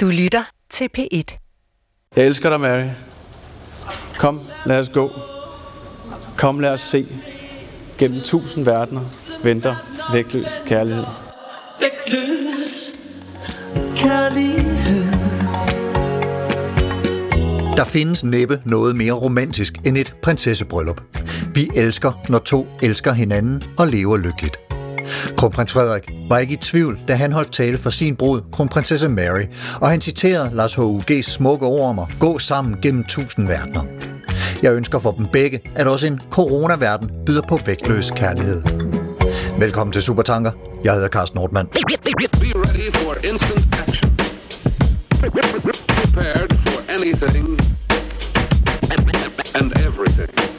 Du lytter til P1. Jeg elsker dig, Mary. Kom, lad os gå. Kom, lad os se. Gennem tusind verdener venter vægtløs kærlighed. Vægtløs kærlighed. Der findes næppe noget mere romantisk end et prinsessebryllup. Vi elsker, når to elsker hinanden og lever lykkeligt. Kronprins Frederik var ikke i tvivl, da han holdt tale for sin brud, kronprinsesse Mary, og han citerede Lars H.U.G's smukke ord om at gå sammen gennem tusind verdener. Jeg ønsker for dem begge, at også en coronaverden byder på vægtløs kærlighed. Velkommen til Supertanker. Jeg hedder Carsten Nordmann. Prepared for anything and everything.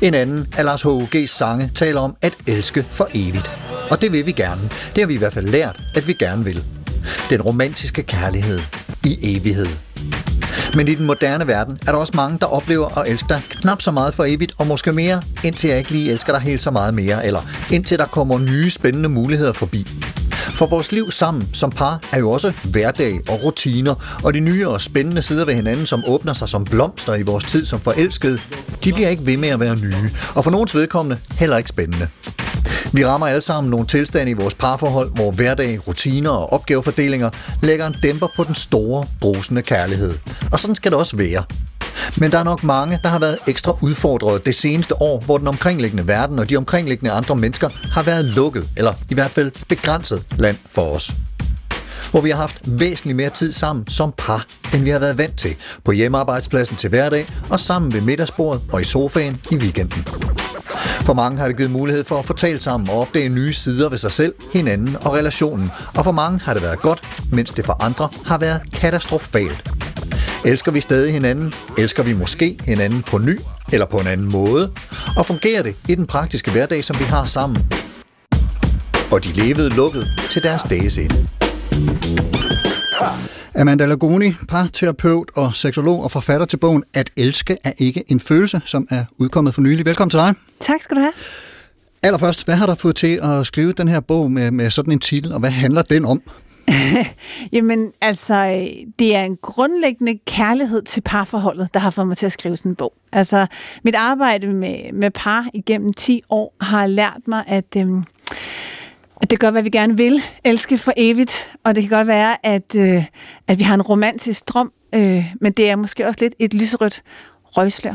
En anden af Lars H.U.G's sange taler om at elske for evigt. Og det vil vi gerne. Det har vi i hvert fald lært, at vi gerne vil. Den romantiske kærlighed i evighed. Men i den moderne verden er der også mange, der oplever at elske dig knap så meget for evigt, og måske mere, indtil jeg ikke lige elsker dig helt så meget mere, eller indtil der kommer nye spændende muligheder forbi. For vores liv sammen som par er jo også hverdag og rutiner, og de nye og spændende sider ved hinanden, som åbner sig som blomster i vores tid som forelskede, de bliver ikke ved med at være nye, og for nogens vedkommende heller ikke spændende. Vi rammer alle sammen nogle tilstande i vores parforhold, hvor hverdag, rutiner og opgavefordelinger lægger en dæmper på den store, brusende kærlighed. Og sådan skal det også være. Men der er nok mange, der har været ekstra udfordret det seneste år, hvor den omkringliggende verden og de omkringliggende andre mennesker har været lukket, eller i hvert fald begrænset land for os. Hvor vi har haft væsentligt mere tid sammen som par, end vi har været vant til, på hjemmearbejdspladsen til hverdag og sammen ved middagsbordet og i sofaen i weekenden. For mange har det givet mulighed for at fortælle sammen og opdage nye sider ved sig selv, hinanden og relationen. Og for mange har det været godt, mens det for andre har været katastrofalt. Elsker vi stadig hinanden? Elsker vi måske hinanden på ny eller på en anden måde? Og fungerer det i den praktiske hverdag, som vi har sammen? Og de levede lukket til deres dages ende. Amanda Lagoni, parterapeut og seksolog og forfatter til bogen At elske er ikke en følelse, som er udkommet for nylig. Velkommen til dig. Tak skal du have. Allerførst, hvad har der fået til at skrive den her bog med, med sådan en titel, og hvad handler den om? Jamen, altså, det er en grundlæggende kærlighed til parforholdet, der har fået mig til at skrive sådan en bog. Altså, mit arbejde med, med par igennem 10 år har lært mig, at, øhm, at det gør, hvad vi gerne vil, elske for evigt, og det kan godt være, at, øh, at vi har en romantisk drøm, øh, men det er måske også lidt et lyserødt røgslør.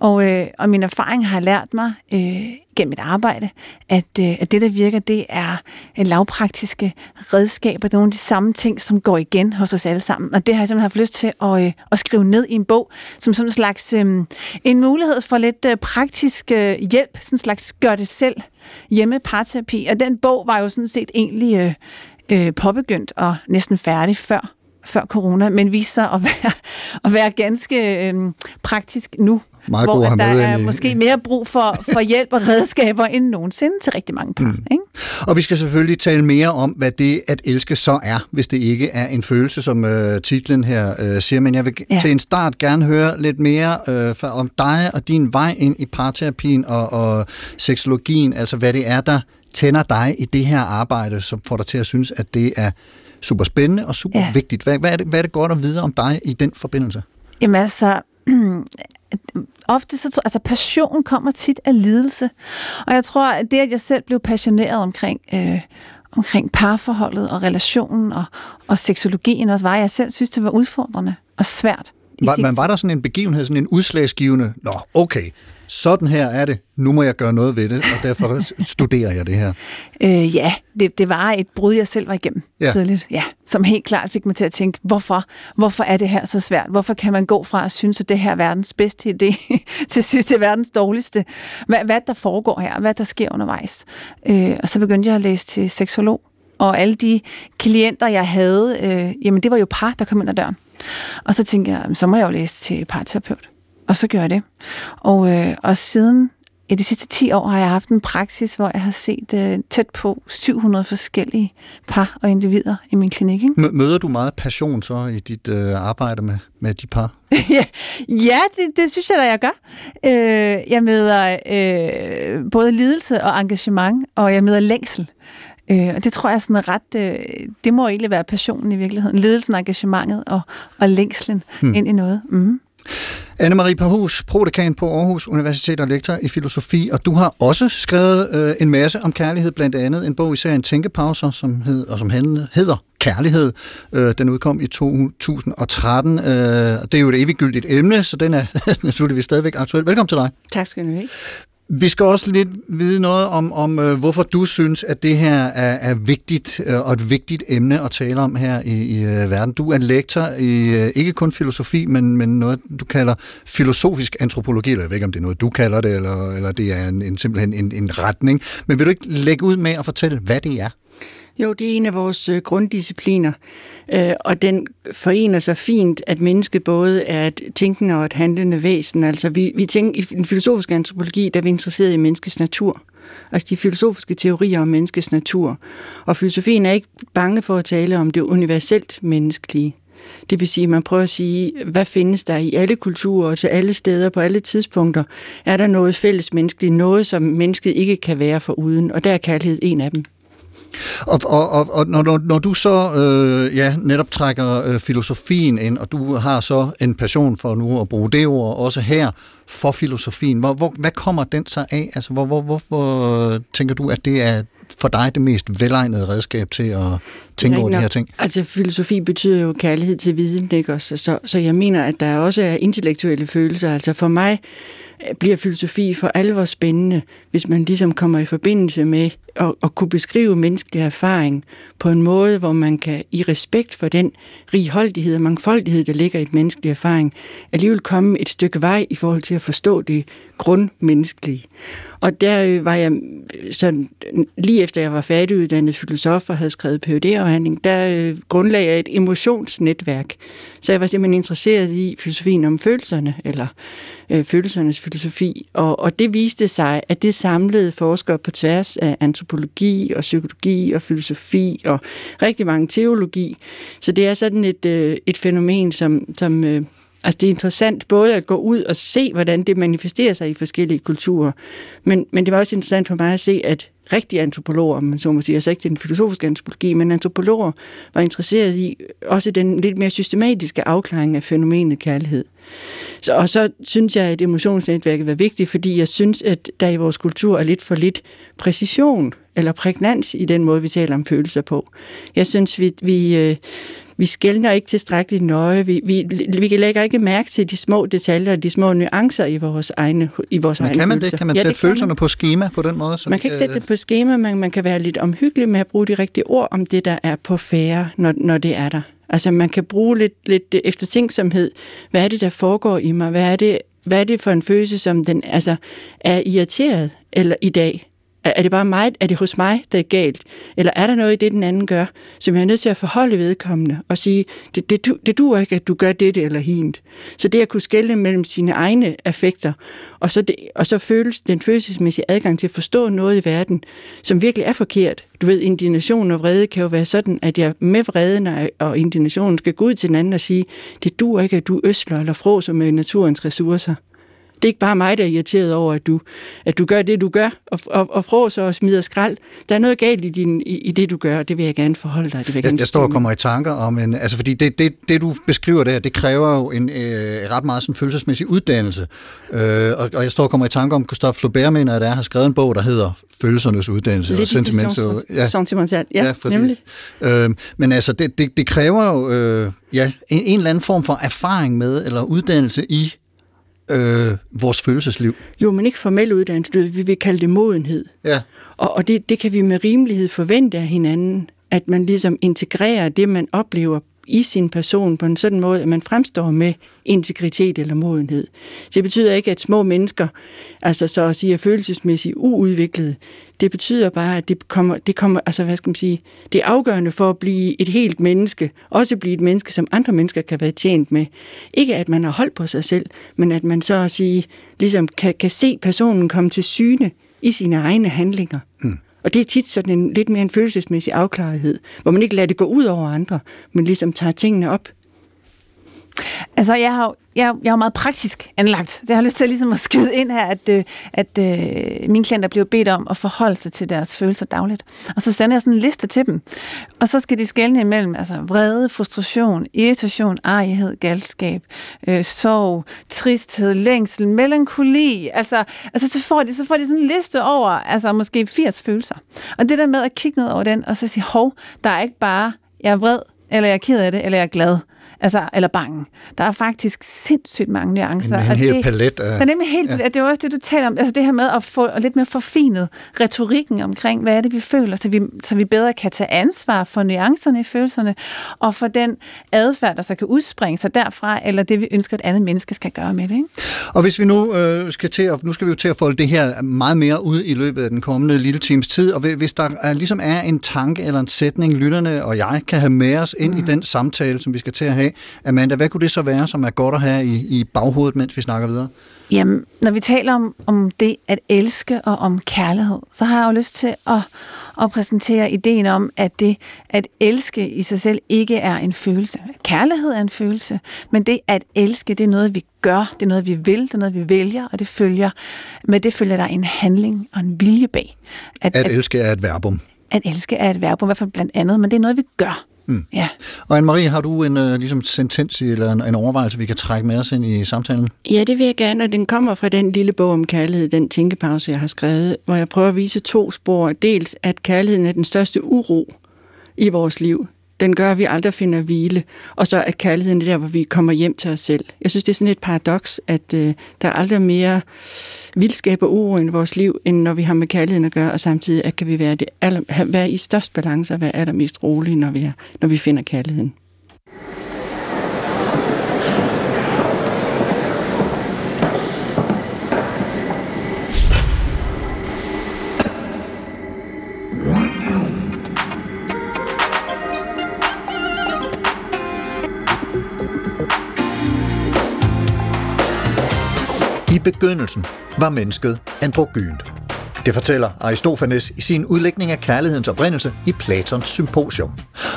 Og, øh, og min erfaring har lært mig øh, gennem mit arbejde, at, øh, at det, der virker, det er en lavpraktiske redskaber. Det er nogle af de samme ting, som går igen hos os alle sammen. Og det har jeg simpelthen haft lyst til at, øh, at skrive ned i en bog, som sådan en slags øh, en mulighed for lidt øh, praktisk øh, hjælp, sådan en slags gør det selv hjemme parterapi. Og den bog var jo sådan set egentlig øh, øh, påbegyndt og næsten færdig før før corona, men viser sig at være, at være ganske øhm, praktisk nu. Meget hvor god der er måske mere brug for, for hjælp og redskaber end nogensinde til rigtig mange par. Mm. Ikke? Og vi skal selvfølgelig tale mere om, hvad det at elske så er, hvis det ikke er en følelse, som øh, titlen her øh, siger. Men jeg vil. Ja. til en start gerne høre lidt mere øh, for, om dig og din vej ind i parterapien og, og seksologien. Altså hvad det er, der tænder dig i det her arbejde, som får dig til at synes, at det er super spændende og super ja. Vigtigt. Hvad, hvad, er det, hvad er det godt at vide om dig i den forbindelse? Jamen altså, ofte så altså passion kommer tit af lidelse. Og jeg tror, at det, at jeg selv blev passioneret omkring, øh, omkring parforholdet og relationen og, og seksologien også, var, at jeg selv synes, det var udfordrende og svært. Var, men var der sådan en begivenhed, sådan en udslagsgivende, nå okay, sådan her er det, nu må jeg gøre noget ved det, og derfor studerer jeg det her. Øh, ja, det, det var et brud, jeg selv var igennem Ja. tidligt. Ja, som helt klart fik mig til at tænke, hvorfor? Hvorfor er det her så svært? Hvorfor kan man gå fra at synes, at det her er verdens bedste idé, til at synes, det er verdens dårligste? Hvad, hvad der foregår her? Hvad der sker undervejs? Øh, og så begyndte jeg at læse til seksolog. Og alle de klienter, jeg havde, øh, jamen det var jo par, der kom ind ad døren. Og så tænkte jeg, "Jamen, så må jeg jo læse til parterapeut. Og så gjorde jeg det. Og, øh, og siden i de sidste 10 år har jeg haft en praksis, hvor jeg har set øh, tæt på 700 forskellige par og individer i min klinik. Ikke? Mø- Møder du meget passion så i dit øh, arbejde med, med de par? ja, det, det synes jeg da, jeg gør. Øh, jeg møder øh, både lidelse og engagement, og jeg møder længsel. Øh, og det tror jeg er sådan ret, øh, det må egentlig være passionen i virkeligheden. Ledelsen, engagementet og, og længslen hmm. ind i noget. Mm. Anne-Marie Parhus, prodekan på Aarhus Universitet og lektor i filosofi, og du har også skrevet øh, en masse om kærlighed, blandt andet en bog i serien Tænkepauser, som hed, og som hedder Kærlighed. Øh, den udkom i 2013. Øh, det er jo et eviggyldigt emne, så den er naturligvis stadigvæk aktuel. Velkommen til dig. Tak skal du have. Vi skal også lidt vide noget om, om øh, hvorfor du synes, at det her er, er vigtigt øh, og et vigtigt emne at tale om her i, i øh, verden. Du er lektor i ikke kun filosofi, men, men noget, du kalder filosofisk antropologi, eller jeg ved ikke, om det er noget, du kalder det, eller, eller det er en, en, simpelthen en, en retning. Men vil du ikke lægge ud med at fortælle, hvad det er? Jo, det er en af vores øh, grunddiscipliner, øh, og den forener sig fint, at mennesket både er et tænkende og et handlende væsen. Altså, vi, vi tænker, i den filosofiske antropologi, der er vi interesseret i menneskets natur. Altså de filosofiske teorier om menneskets natur. Og filosofien er ikke bange for at tale om det universelt menneskelige. Det vil sige, at man prøver at sige, hvad findes der i alle kulturer og til alle steder på alle tidspunkter? Er der noget fælles menneskeligt, noget som mennesket ikke kan være for uden? Og der er kærlighed en af dem. Og, og, og, og når, når du så øh, ja, netop trækker øh, filosofien ind, og du har så en passion for nu at bruge det ord også her for filosofien, hvor, hvor, hvad kommer den så af? Altså, hvor, hvor, hvor, hvor tænker du, at det er for dig det mest velegnede redskab til at tænke over de her ting? Altså, filosofi betyder jo kærlighed til viden, ikke også? Så, så jeg mener, at der også er intellektuelle følelser. Altså for mig bliver filosofi for alvor spændende, hvis man ligesom kommer i forbindelse med at, at kunne beskrive menneskelig erfaring på en måde, hvor man kan i respekt for den righoldighed og mangfoldighed, der ligger i et menneskelig erfaring, alligevel komme et stykke vej i forhold til at forstå det grundmenneskelige. Og der øh, var jeg sådan, lige efter jeg var færdiguddannet filosof og havde skrevet phd doktorafhandling, der øh, jeg et emotionsnetværk. Så jeg var simpelthen interesseret i filosofien om følelserne, eller øh, følelsernes filosofi. Og, og det viste sig, at det samlede forskere på tværs af antropologi og psykologi og filosofi og rigtig mange teologi. Så det er sådan et, øh, et fænomen, som, som øh, Altså det er interessant både at gå ud og se, hvordan det manifesterer sig i forskellige kulturer, men, men det var også interessant for mig at se, at rigtige antropologer, om man så må sige, altså ikke den filosofiske antropologi, men antropologer var interesseret i også den lidt mere systematiske afklaring af fænomenet kærlighed. Så, og så synes jeg, at emotionsnetværket var vigtigt, fordi jeg synes, at der i vores kultur er lidt for lidt præcision eller prægnans i den måde, vi taler om følelser på. Jeg synes, vi, vi, øh, vi skældner ikke tilstrækkeligt nøje. Vi, vi, vi lægger ikke mærke til de små detaljer og de små nuancer i vores egne i vores Men egne kan man følelser. det? Kan man ja, sætte følelserne på schema på den måde? Så man kan ikke sætte det på schema, men man kan være lidt omhyggelig med at bruge de rigtige ord om det, der er på færre, når, når det er der. Altså man kan bruge lidt, lidt eftertænksomhed. Hvad er det, der foregår i mig? Hvad er det, hvad er det for en følelse, som den altså, er irriteret eller i dag? Er det bare mig, er det hos mig, der er galt? Eller er der noget i det, den anden gør, som jeg er nødt til at forholde vedkommende og sige, det, det, det duer ikke, at du gør det eller hint. Så det at kunne skelne mellem sine egne affekter, og så, det, og så føles den følelsesmæssige adgang til at forstå noget i verden, som virkelig er forkert. Du ved, indignation og vrede kan jo være sådan, at jeg med vreden og indignationen skal gå ud til den anden og sige, det duer ikke, at du øsler eller fråser med naturens ressourcer. Det er ikke bare mig, der er irriteret over, at du, at du gør det, du gør, og, og, og fråser og smider skrald. Der er noget galt i, din, i, i det, du gør, og det vil jeg gerne forholde dig. Det vil jeg, jeg, jeg står og kommer i tanker om en... Altså, fordi det, det, det du beskriver der, det kræver jo en øh, ret meget sådan følelsesmæssig uddannelse. Øh, og, og jeg står og kommer i tanker om, Christophe Flaubert mener, at der har skrevet en bog, der hedder Følelsernes uddannelse. Lidt og sentiment, ja. sentimental. Ja, ja nemlig. Øh, men altså, det, det, det kræver jo øh, ja, en, en eller anden form for erfaring med, eller uddannelse i øh, vores følelsesliv. Jo, men ikke formel uddannelse. Vi vil kalde det modenhed. Ja. Og, og det, det kan vi med rimelighed forvente af hinanden, at man ligesom integrerer det, man oplever i sin person på en sådan måde, at man fremstår med integritet eller modenhed. Det betyder ikke, at små mennesker, altså så at sige, er følelsesmæssigt uudviklede. Det betyder bare, at det kommer, det kommer, altså hvad skal man sige, det er afgørende for at blive et helt menneske, også blive et menneske, som andre mennesker kan være tjent med. Ikke at man har holdt på sig selv, men at man så at sige, ligesom kan, kan se personen komme til syne i sine egne handlinger. Mm. Og det er tit sådan en lidt mere en følelsesmæssig afklarethed, hvor man ikke lader det gå ud over andre, men ligesom tager tingene op. Altså, jeg har, jeg, er jo- jeg er meget praktisk anlagt. Så jeg har lyst til ligesom at skyde ind her, at, øh, at øh, mine klienter bliver bedt om at forholde sig til deres følelser dagligt. Og så sender jeg sådan en liste til dem. Og så skal de skelne imellem altså, vrede, frustration, irritation, arighed, galskab, øh, sorg, tristhed, længsel, melankoli. Altså, altså så, får de, så får de sådan en liste over altså, måske 80 følelser. Og det der med at kigge ned over den, og så sige, hov, der er ikke bare, jeg er vred, eller jeg er ked af det, eller jeg er glad. Altså, eller bange. Der er faktisk sindssygt mange nuancer. En- en hel det, palet af- Der er nemlig helt, ja. det er også det, du taler om. Altså det her med at få lidt mere forfinet retorikken omkring, hvad er det, vi føler, så vi, så vi bedre kan tage ansvar for nuancerne i følelserne, og for den adfærd, der så kan udspringe sig derfra, eller det, vi ønsker, at et andet menneske skal gøre med det. Ikke? Og hvis vi nu øh, skal til at, nu skal vi jo til at folde det her meget mere ud i løbet af den kommende lille times tid, og hvis der er, ligesom er en tanke eller en sætning, lytterne og jeg kan have med os ind mm. i den samtale, som vi skal til at have. Amanda, hvad kunne det så være, som er godt at have i, i baghovedet, mens vi snakker videre? Jamen, når vi taler om, om det at elske og om kærlighed, så har jeg jo lyst til at, at præsentere ideen om, at det at elske i sig selv ikke er en følelse. Kærlighed er en følelse, men det at elske, det er noget, vi gør, det er noget, vi vil, det er noget, vi vælger, og det følger, med det følger der en handling og en vilje bag. At, at elske er et verbum. at elske er et verb, i hvert fald blandt andet, men det er noget, vi gør. Mm. Ja. Og Anne-Marie, har du en uh, ligesom sentens eller en, en overvejelse, vi kan trække med os ind i samtalen? Ja, det vil jeg gerne, og den kommer fra den lille bog om kærlighed, den tænkepause, jeg har skrevet, hvor jeg prøver at vise to spor. Dels, at kærligheden er den største uro i vores liv. Den gør, at vi aldrig finder hvile. Og så er kærligheden der, hvor vi kommer hjem til os selv. Jeg synes, det er sådan et paradoks, at øh, der er aldrig mere vildskab og uro i vores liv, end når vi har med kærligheden at gøre, og samtidig at kan vi være, det aller, være i størst balance og være allermest rolige, når vi, er, når vi finder kærligheden. I begyndelsen var mennesket androgynt. Det fortæller Aristofanes i sin udlægning af kærlighedens oprindelse i Platons symposium.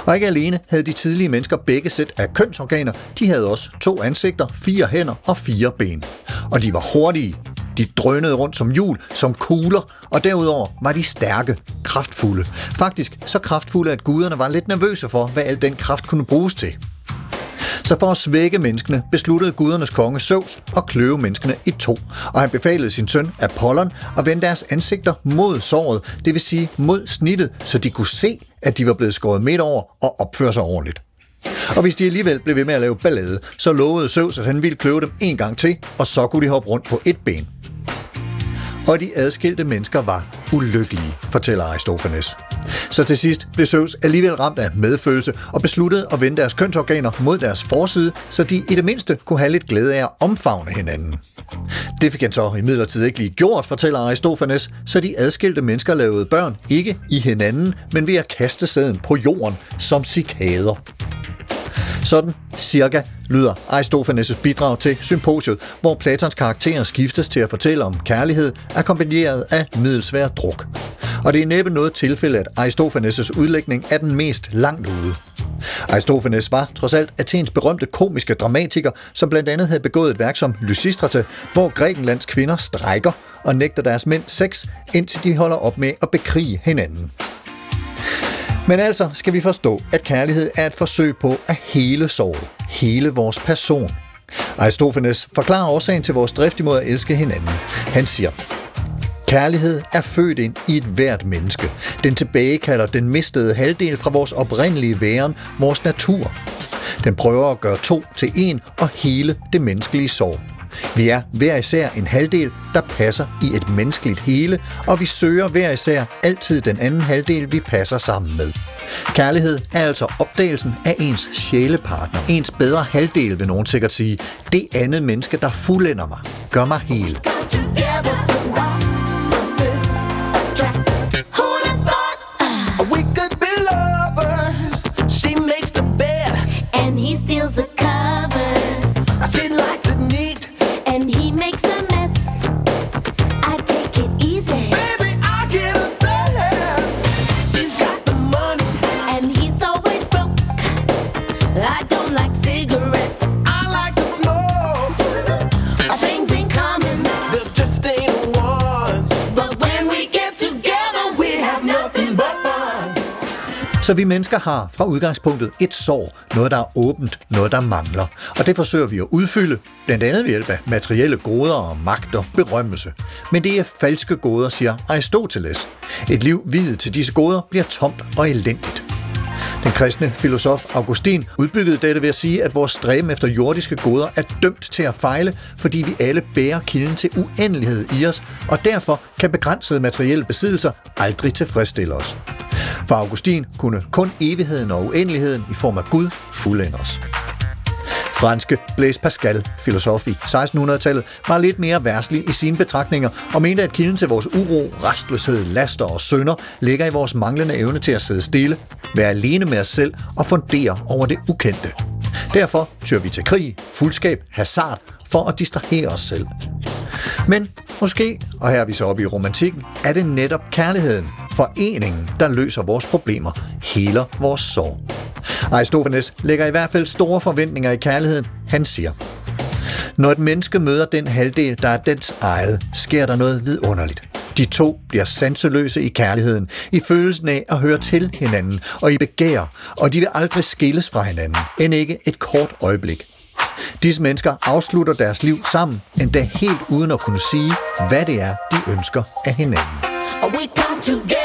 Og ikke alene havde de tidlige mennesker begge sæt af kønsorganer, de havde også to ansigter, fire hænder og fire ben. Og de var hurtige. De drønede rundt som hjul, som kugler, og derudover var de stærke, kraftfulde. Faktisk så kraftfulde, at guderne var lidt nervøse for, hvad al den kraft kunne bruges til. Så for at svække menneskene, besluttede gudernes konge Zeus at kløve menneskene i to, og han befalede sin søn Apollon at vende deres ansigter mod såret, det vil sige mod snittet, så de kunne se, at de var blevet skåret midt over og opføre sig ordentligt. Og hvis de alligevel blev ved med at lave ballade, så lovede Zeus, at han ville kløve dem en gang til, og så kunne de hoppe rundt på et ben. Og de adskilte mennesker var ulykkelige, fortæller Aristofanes. Så til sidst blev Zeus alligevel ramt af medfølelse og besluttede at vende deres kønsorganer mod deres forside, så de i det mindste kunne have lidt glæde af at omfavne hinanden. Det fik han så imidlertid ikke lige gjort, fortæller Aristofanes, så de adskilte mennesker lavede børn ikke i hinanden, men ved at kaste sæden på jorden som cikader. Sådan cirka lyder Aristofanes' bidrag til symposiet, hvor Platons karakterer skiftes til at fortælle om kærlighed, akkompagneret af middelsvær druk. Og det er næppe noget tilfælde, at Aristofanes' udlægning er den mest langt ude. Aristofanes var trods alt Athens berømte komiske dramatiker, som blandt andet havde begået et værk som Lysistrate, hvor Grækenlands kvinder strækker og nægter deres mænd sex, indtil de holder op med at bekrige hinanden. Men altså skal vi forstå, at kærlighed er et forsøg på at hele såret, hele vores person. Aristofanes forklarer årsagen til vores drift imod at elske hinanden. Han siger, Kærlighed er født ind i et hvert menneske. Den tilbagekalder den mistede halvdel fra vores oprindelige væren, vores natur. Den prøver at gøre to til en og hele det menneskelige sorg. Vi er hver især en halvdel, der passer i et menneskeligt hele, og vi søger hver især altid den anden halvdel, vi passer sammen med. Kærlighed er altså opdagelsen af ens sjælepartner, ens bedre halvdel, vil nogen sikkert sige. Det andet menneske, der fuldender mig, gør mig hel. Go Så vi mennesker har fra udgangspunktet et sår, noget der er åbent, noget der mangler. Og det forsøger vi at udfylde, blandt andet ved hjælp af materielle goder og magt og berømmelse. Men det er falske goder, siger Aristoteles. Et liv videt til disse goder bliver tomt og elendigt. Den kristne filosof Augustin udbyggede dette ved at sige, at vores stræben efter jordiske goder er dømt til at fejle, fordi vi alle bærer kilden til uendelighed i os, og derfor kan begrænsede materielle besiddelser aldrig tilfredsstille os. For Augustin kunne kun evigheden og uendeligheden i form af Gud fuldende os. Franske Blaise Pascal, filosof i 1600-tallet, var lidt mere værslig i sine betragtninger og mente, at kilden til vores uro, restløshed, laster og sønder ligger i vores manglende evne til at sidde stille, være alene med os selv og fundere over det ukendte. Derfor tyr vi til krig, fuldskab, hasard for at distrahere os selv. Men måske, og her er vi så oppe i romantikken, er det netop kærligheden, foreningen, der løser vores problemer, heler vores sorg. Aristofanes lægger i hvert fald store forventninger i kærligheden. Han siger, når et menneske møder den halvdel, der er dens eget, sker der noget vidunderligt. De to bliver sanseløse i kærligheden, i følelsen af at høre til hinanden og i begær, og de vil aldrig skilles fra hinanden, end ikke et kort øjeblik. Disse mennesker afslutter deres liv sammen, endda helt uden at kunne sige, hvad det er, de ønsker af hinanden. We come together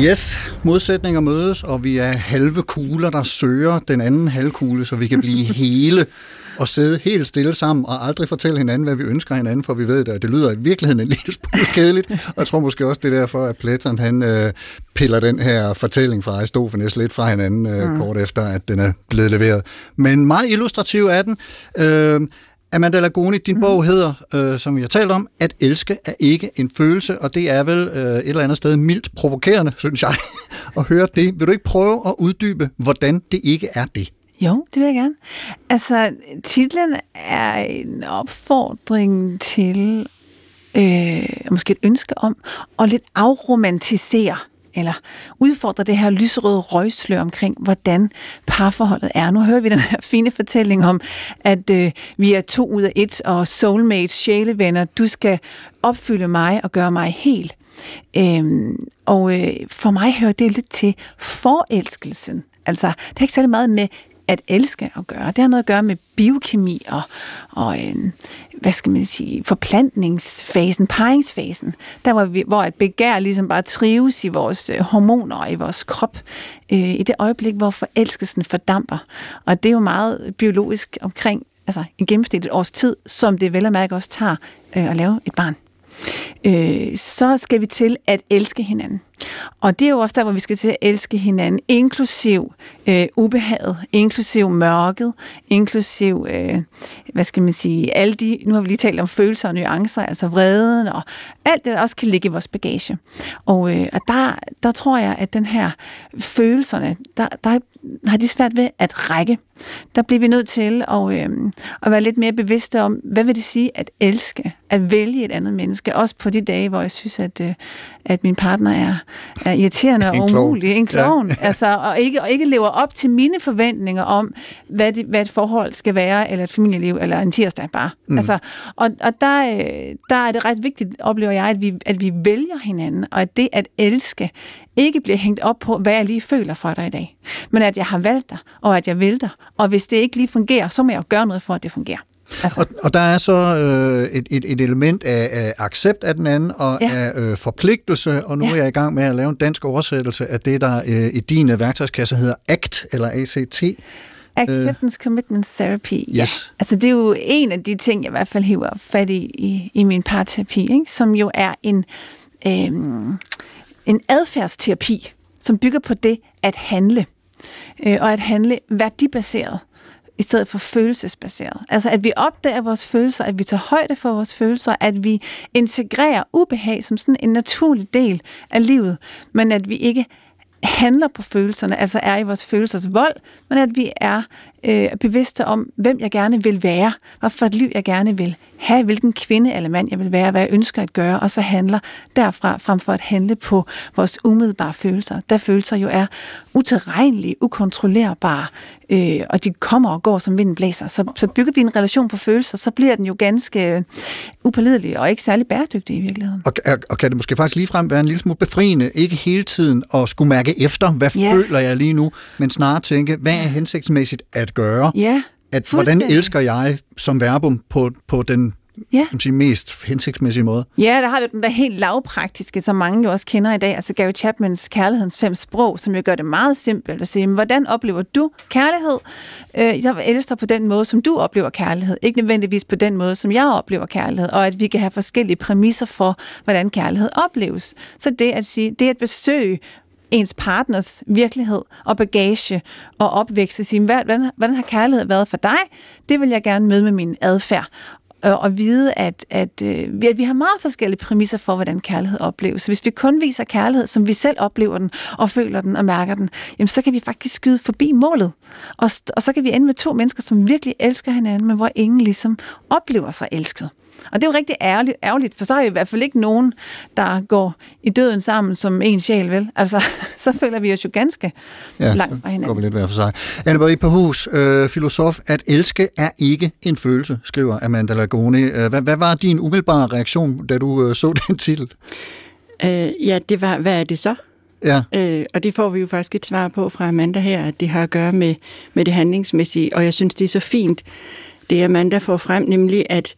Yes, modsætninger mødes, og vi er halve kugler, der søger den anden halvkugle, så vi kan blive hele og sidde helt stille sammen og aldrig fortælle hinanden, hvad vi ønsker hinanden, for vi ved det, at det lyder i virkeligheden en lille smule kedeligt. Og jeg tror måske også, det er derfor, at Platon han, øh, piller den her fortælling fra Aristofanes lidt fra hinanden øh, mm. kort efter, at den er blevet leveret. Men meget illustrativ er den. Øh, Amanda Lagoni, din mm. bog hedder, øh, som vi har talt om, at elske er ikke en følelse, og det er vel øh, et eller andet sted mildt provokerende, synes jeg, at høre det. Vil du ikke prøve at uddybe, hvordan det ikke er det? Jo, det vil jeg gerne. Altså, titlen er en opfordring til, øh, måske et ønske om, at lidt afromantisere eller udfordre det her lyserøde røgslør omkring, hvordan parforholdet er. Nu hører vi den her fine fortælling om, at øh, vi er to ud af et, og soulmates, sjælevenner, du skal opfylde mig og gøre mig helt. Øhm, og øh, for mig hører det lidt til forelskelsen. Altså, det har ikke særlig meget med at elske at gøre. Det har noget at gøre med biokemi og, og øh, hvad skal man sige, forplantningsfasen, paringsfasen. Der hvor, vi, hvor et begær ligesom bare trives i vores øh, hormoner og i vores krop. Øh, I det øjeblik, hvor forelskelsen fordamper. Og det er jo meget biologisk omkring altså en gennemsnitlig års tid, som det vel og mærke også tager øh, at lave et barn. Øh, så skal vi til at elske hinanden. Og det er jo også der, hvor vi skal til at elske hinanden, inklusiv øh, ubehaget, inklusiv mørket, inklusiv, øh, hvad skal man sige, alle de, nu har vi lige talt om følelser og nuancer, altså vreden og alt det, der også kan ligge i vores bagage. Og, øh, og der, der tror jeg, at den her følelserne, der, der har de svært ved at række. Der bliver vi nødt til at, øh, at være lidt mere bevidste om, hvad vil det sige at elske, at vælge et andet menneske, også på de dage, hvor jeg synes, at, øh, at min partner er, er irriterende og En klovn. umulig, en klovn, ja. altså, og, ikke, og ikke lever op til mine forventninger om, hvad, det, hvad et forhold skal være, eller et familieliv, eller en tirsdag bare. Mm. Altså, og og der, øh, der er det ret vigtigt, oplever jeg, at vi, at vi vælger hinanden, og at det at elske ikke bliver hængt op på, hvad jeg lige føler for dig i dag, men at jeg har valgt dig, og at jeg vil dig, og hvis det ikke lige fungerer, så må jeg jo gøre noget for, at det fungerer. Altså, Og, og der er så øh, et, et, et element af, af accept af den anden og Ja. af øh, forpligtelse, og nu Ja. er jeg i gang med at lave en dansk oversættelse af det, der øh, i din øh, værktøjskasse hedder ACT, eller ACT. Acceptance Commitment Therapy. Ja. Yes. Altså det er jo en af de ting, jeg i hvert fald hiver fat i i, i min parterapi, ikke? som jo er en, øhm, en adfærdsterapi, som bygger på det at handle. Øh, og at handle værdibaseret i stedet for følelsesbaseret. Altså at vi opdager vores følelser, at vi tager højde for vores følelser, at vi integrerer ubehag som sådan en naturlig del af livet, men at vi ikke handler på følelserne, altså er i vores følelsers vold, men at vi er øh, bevidste om, hvem jeg gerne vil være, hvad for et liv jeg gerne vil have, hvilken kvinde eller mand jeg vil være, hvad jeg ønsker at gøre, og så handler derfra frem for at handle på vores umiddelbare følelser. Der følelser jo er uterrenlige, ukontrollerbare, øh, og de kommer og går, som vinden blæser. Så, så bygger vi en relation på følelser, så bliver den jo ganske upålidelig og ikke særlig bæredygtig i virkeligheden. Og, og kan det måske faktisk ligefrem være en lille smule befriende, ikke hele tiden at skulle mærke efter, hvad Ja. føler jeg lige nu, men snarere tænke, hvad er hensigtsmæssigt at gøre? Ja, At, hvordan elsker jeg som verbum på, på den Ja. kan sige, mest hensigtsmæssige måde? Ja, der har vi den der helt lavpraktiske, som mange jo også kender i dag, altså Gary Chapmans Kærlighedens fem sprog, som jo gør det meget simpelt at sige, "Men hvordan oplever du kærlighed? Øh, Jeg elsker på den måde, som du oplever kærlighed, ikke nødvendigvis på den måde, som jeg oplever kærlighed, og at vi kan have forskellige præmisser for, hvordan kærlighed opleves. Så det at sige, det at besøge ens partners virkelighed og bagage og opvækst og sige, "Hvad- hvordan, hvordan har kærlighed været for dig? Det vil jeg gerne møde med min adfærd og, og vide, at, at, øh, vi, at vi har meget forskellige præmisser for, hvordan kærlighed opleves. Så hvis vi kun viser kærlighed, som vi selv oplever den, og føler den og mærker den, jamen så kan vi faktisk skyde forbi målet. Og, og så kan vi ende med to mennesker, som virkelig elsker hinanden, men hvor ingen ligesom oplever sig elsket. Og det er jo rigtig ærgerligt, ærgerligt, for så har vi i hvert fald ikke nogen, der går i døden sammen som en sjæl, vel? Altså, så føler vi os jo ganske ja, langt fra går hinanden. vi lidt hver for sig. Anne-Marie Pahus, øh, filosof, at elske er ikke en følelse, skriver Amanda Lagoni. Øh, Hvad, hvad var din umiddelbare reaktion, da du øh, så den titel? Øh, ja, det var, hvad er det så? Ja, Øh, og det får vi jo faktisk et svar på fra Amanda her, at det har at gøre med, med det handlingsmæssige, og jeg synes, det er så fint, det Amanda får frem, nemlig at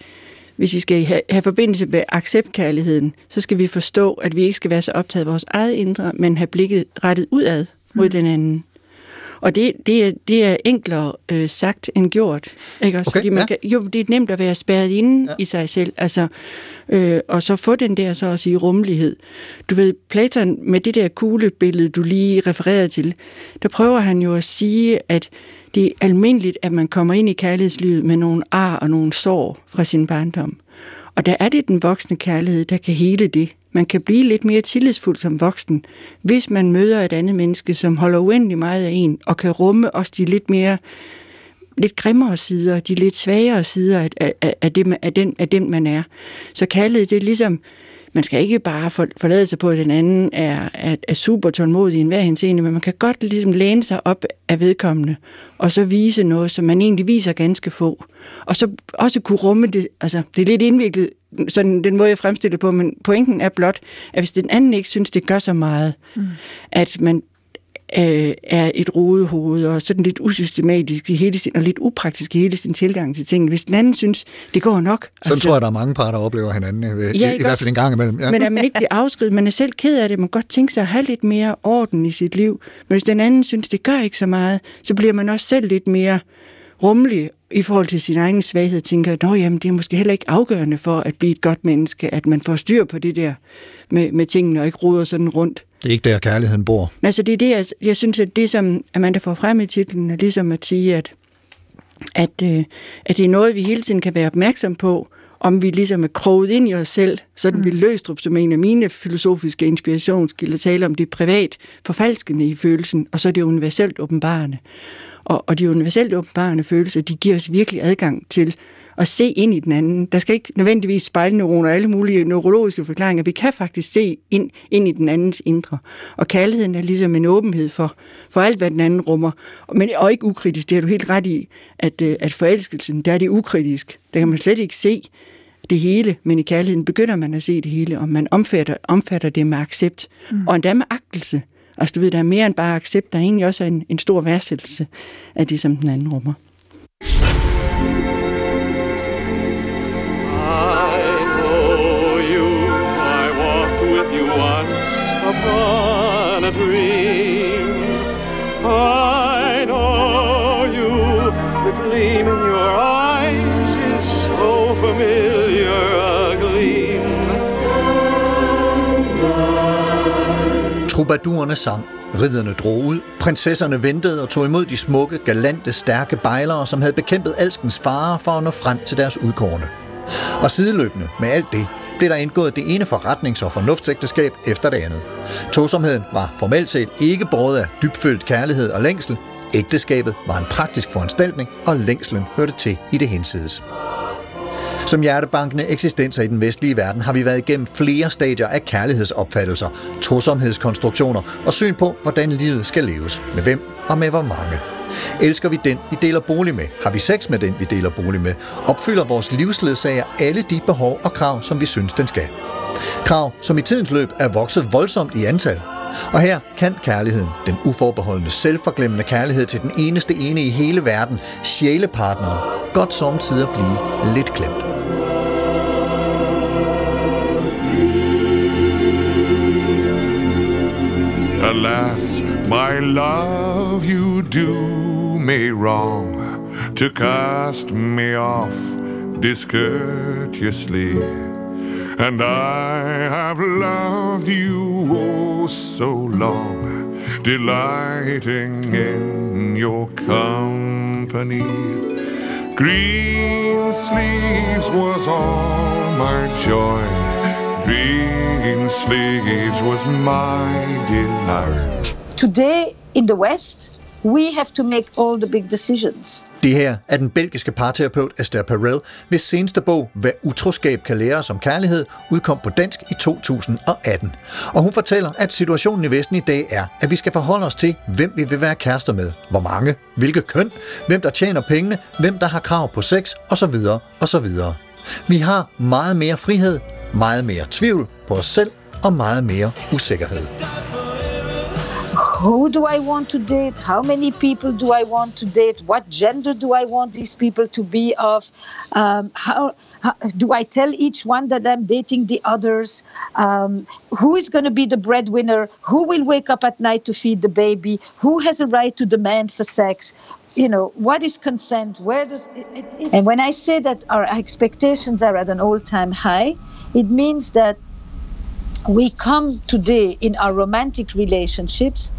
hvis vi skal have, have forbindelse med acceptkærligheden, så skal vi forstå, at vi ikke skal være så optaget af vores eget indre, men have blikket rettet udad mod mm. den anden. Og det, det, er, det er enklere øh, sagt end gjort. Ikke også? Okay, Fordi man ja. kan, jo, det er nemt at være spærret inde ja. i sig selv, altså, øh, og så få den der, så at sige, rummelighed. Du ved, Platon, med det der kuglebillede, du lige refererede til, der prøver han jo at sige, at det er almindeligt, at man kommer ind i kærlighedslivet med nogle ar og nogle sår fra sin barndom. Og der er det den voksne kærlighed, der kan hele det. Man kan blive lidt mere tillidsfuld som voksen, hvis man møder et andet menneske, som holder uendelig meget af en, og kan rumme også de lidt mere lidt grimmere sider, de lidt svagere sider af, af, af, af, det, man- af, den, af den, man er. Så kærlighed, det er ligesom, man skal ikke bare for, forlade sig på, at den anden er, er, er super tålmodig i enhver henseende, men man kan godt ligesom læne sig op af vedkommende, og så vise noget, som man egentlig viser ganske få. Og så også kunne rumme det, altså det er lidt indviklet, sådan den måde jeg fremstiller på, men pointen er blot, at hvis den anden ikke synes, det gør så meget, mm. at man øh, er et rodehoved og sådan lidt usystematisk i hele sin, og lidt upraktisk i hele sin tilgang til tingene. Hvis den anden synes, det går nok. sådan tror jeg, der er mange par, der oplever hinanden, øh, i, Ja, i, i hvert fald en gang imellem. Ja. Men at man ikke bliver afskrevet, man er selv ked af det, man godt tænke sig at have lidt mere orden i sit liv. Men hvis den anden synes, det gør ikke så meget, så bliver man også selv lidt mere rummelig i forhold til sin egen svaghed, tænker, at jamen, det er måske heller ikke afgørende for at blive et godt menneske, at man får styr på det der med, med tingene og ikke ruder sådan rundt. Det er ikke der, kærligheden bor. Altså det er det, jeg, jeg synes, at det som Amanda får frem i titlen, er ligesom at sige, at, at, øh, at det er noget, vi hele tiden kan være opmærksom på, om vi ligesom er kroget ind i os selv, sådan mm. vi Løstrup, som en af mine filosofiske inspirationskilder, taler om det privat forfalskende i følelsen, og så det universelt åbenbarende. Og, og de universelt åbenbarende følelser, de giver os virkelig adgang til at se ind i den anden. Der skal ikke nødvendigvis spejlneuroner og alle mulige neurologiske forklaringer. Vi kan faktisk se ind, ind i den andens indre. Og kærligheden er ligesom en åbenhed for, for alt, hvad den anden rummer. Men, og ikke ukritisk. Det har du helt ret i, at, øh, at forelskelsen, der er det ukritisk. Der kan man slet ikke se det hele, men i kærligheden begynder man at se det hele, og man omfatter, omfatter det med accept. Mm. Og endda med agtelse. Altså du ved, der er mere end bare accept, der er egentlig også en, en stor værdsættelse af det, som den anden rummer. I know you. I walked with you once upon a dream. I know you. The gleaming Trubadurerne sang, Ridderne drog ud, prinsesserne ventede og tog imod de smukke, galante, stærke bejlere, som havde bekæmpet alskens farer for at nå frem til deres udkårne. Og sideløbende med alt det, blev der indgået det ene forretnings- og fornuftsægteskab efter det andet. Tosomheden var formelt set ikke båret af dybfølt kærlighed og længsel. Ægteskabet var en praktisk foranstaltning, og længslen hørte til i det hensides. Som hjertebankende eksistenser i den vestlige verden har vi været igennem flere stadier af kærlighedsopfattelser, tosomhedskonstruktioner og syn på, hvordan livet skal leves, med hvem og med hvor mange. Elsker vi den, vi deler bolig med? Har vi sex med den, vi deler bolig med? Opfylder vores livsledsager alle de behov og krav, som vi synes, den skal? Krav, som i tidens løb er vokset voldsomt i antal. Og her kan kærligheden, den uforbeholdende, selvforglemmende kærlighed til den eneste ene i hele verden, sjælepartneren, godt samtidig blive lidt klemt. Alas, my love, you do me wrong to cast me off discourteously. And I have loved you oh so long, delighting in your company. Green sleeves was all my joy. Green sleeves was my delight. Today in the West, we have to make all the big decisions. Det her er den belgiske parterapeut Esther Perel, hvis seneste bog, Hvad utroskab kan lære os om kærlighed, udkom på dansk i 2018. Og hun fortæller, at situationen i Vesten i dag er, at vi skal forholde os til, hvem vi vil være kærester med, hvor mange, hvilket køn, hvem der tjener pengene, hvem der har krav på sex, osv. osv. Vi har meget mere frihed, meget mere tvivl på os selv og meget mere usikkerhed. Who do I want to date? How many people do I want to date? What gender do I want these people to be of? Um, how, how do I tell each one that I'm dating the others? Um, who is going to be the breadwinner? Who will wake up at night to feed the baby? Who has a right to demand for sex? You know, what is consent? Where does it, it, it- And when I say that our expectations are at an all-time high, it means that we come today in our romantic relationships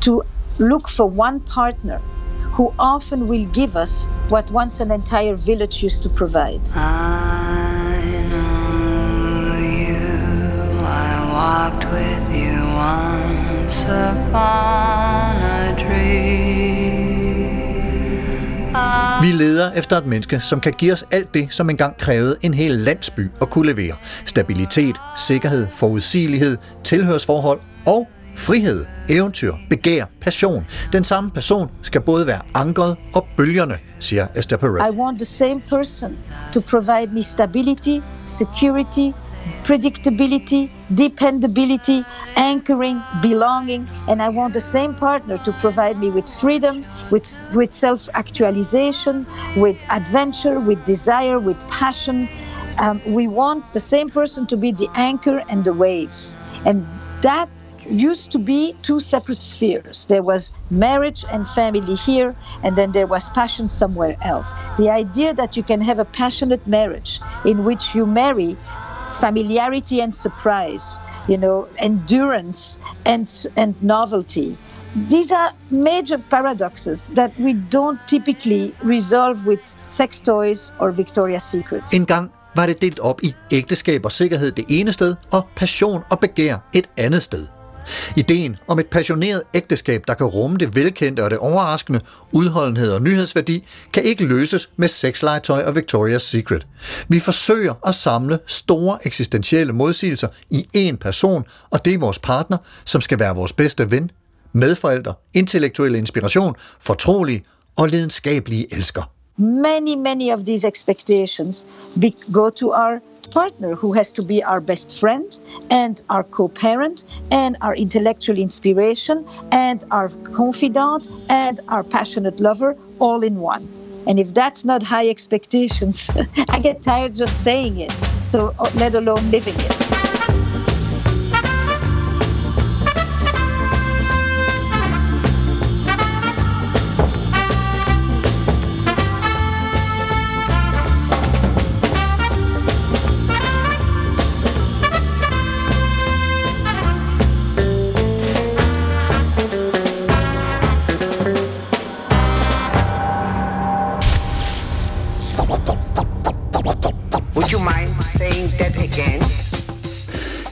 to look for one partner who often will give us what once an entire village used to provide. I know you. I walked with you once upon Vi leder efter et menneske, som kan give os alt det, som engang krævede en hel landsby at kunne levere. Stabilitet, sikkerhed, forudsigelighed, tilhørsforhold og frihed, eventyr, begær, passion. Den samme person skal både være ankret og bølgerne, siger Esther Perel. I want the same person to provide me stability, security, predictability, dependability, anchoring, belonging, and I want the same partner to provide me with freedom, with, with self actualization, with adventure, with desire, with passion. Um, we want the same person to be the anchor and the waves. And that used to be two separate spheres. There was marriage and family here, and then there was passion somewhere else. The idea that you can have a passionate marriage in which you marry familiarity and surprise, you know, endurance and, and novelty. These are major paradoxes that we don't typically resolve with sex toys or Victoria's Secret. En gang var det delt op i ægteskab og sikkerhed det ene sted, og passion og begær et andet sted. Ideen om et passioneret ægteskab, der kan rumme det velkendte og det overraskende, udholdenhed og nyhedsværdi, kan ikke løses med sexlegetøj og Victoria's Secret. Vi forsøger at samle store eksistentielle modsigelser i én person, og det er vores partner, som skal være vores bedste ven, medforælder, intellektuel inspiration, fortrolig og lidenskabelige elsker. many, many of these expectations we go to our partner who has to be our best friend and our co-parent and our intellectual inspiration and our confidant and our passionate lover all in one. And if that's not high expectations i get tired just saying it. So let alone living it Would you mind saying that again?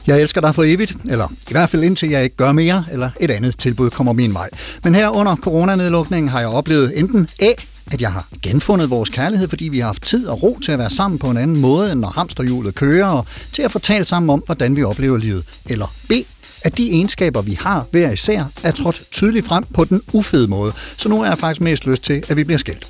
Jeg elsker dig for evigt, eller i hvert fald indtil jeg ikke gør mere, eller et andet tilbud kommer min vej. Men her under coronanedlukningen har jeg oplevet enten A, at jeg har genfundet vores kærlighed, fordi vi har haft tid og ro til at være sammen på en anden måde, end når hamsterhjulet kører, og til at fortælle sammen om, hvordan vi oplever livet. Eller B, at de egenskaber, vi har hver især, er trådt tydeligt frem på den ufede måde. Så nu er jeg faktisk mest lyst til, at vi bliver skilt.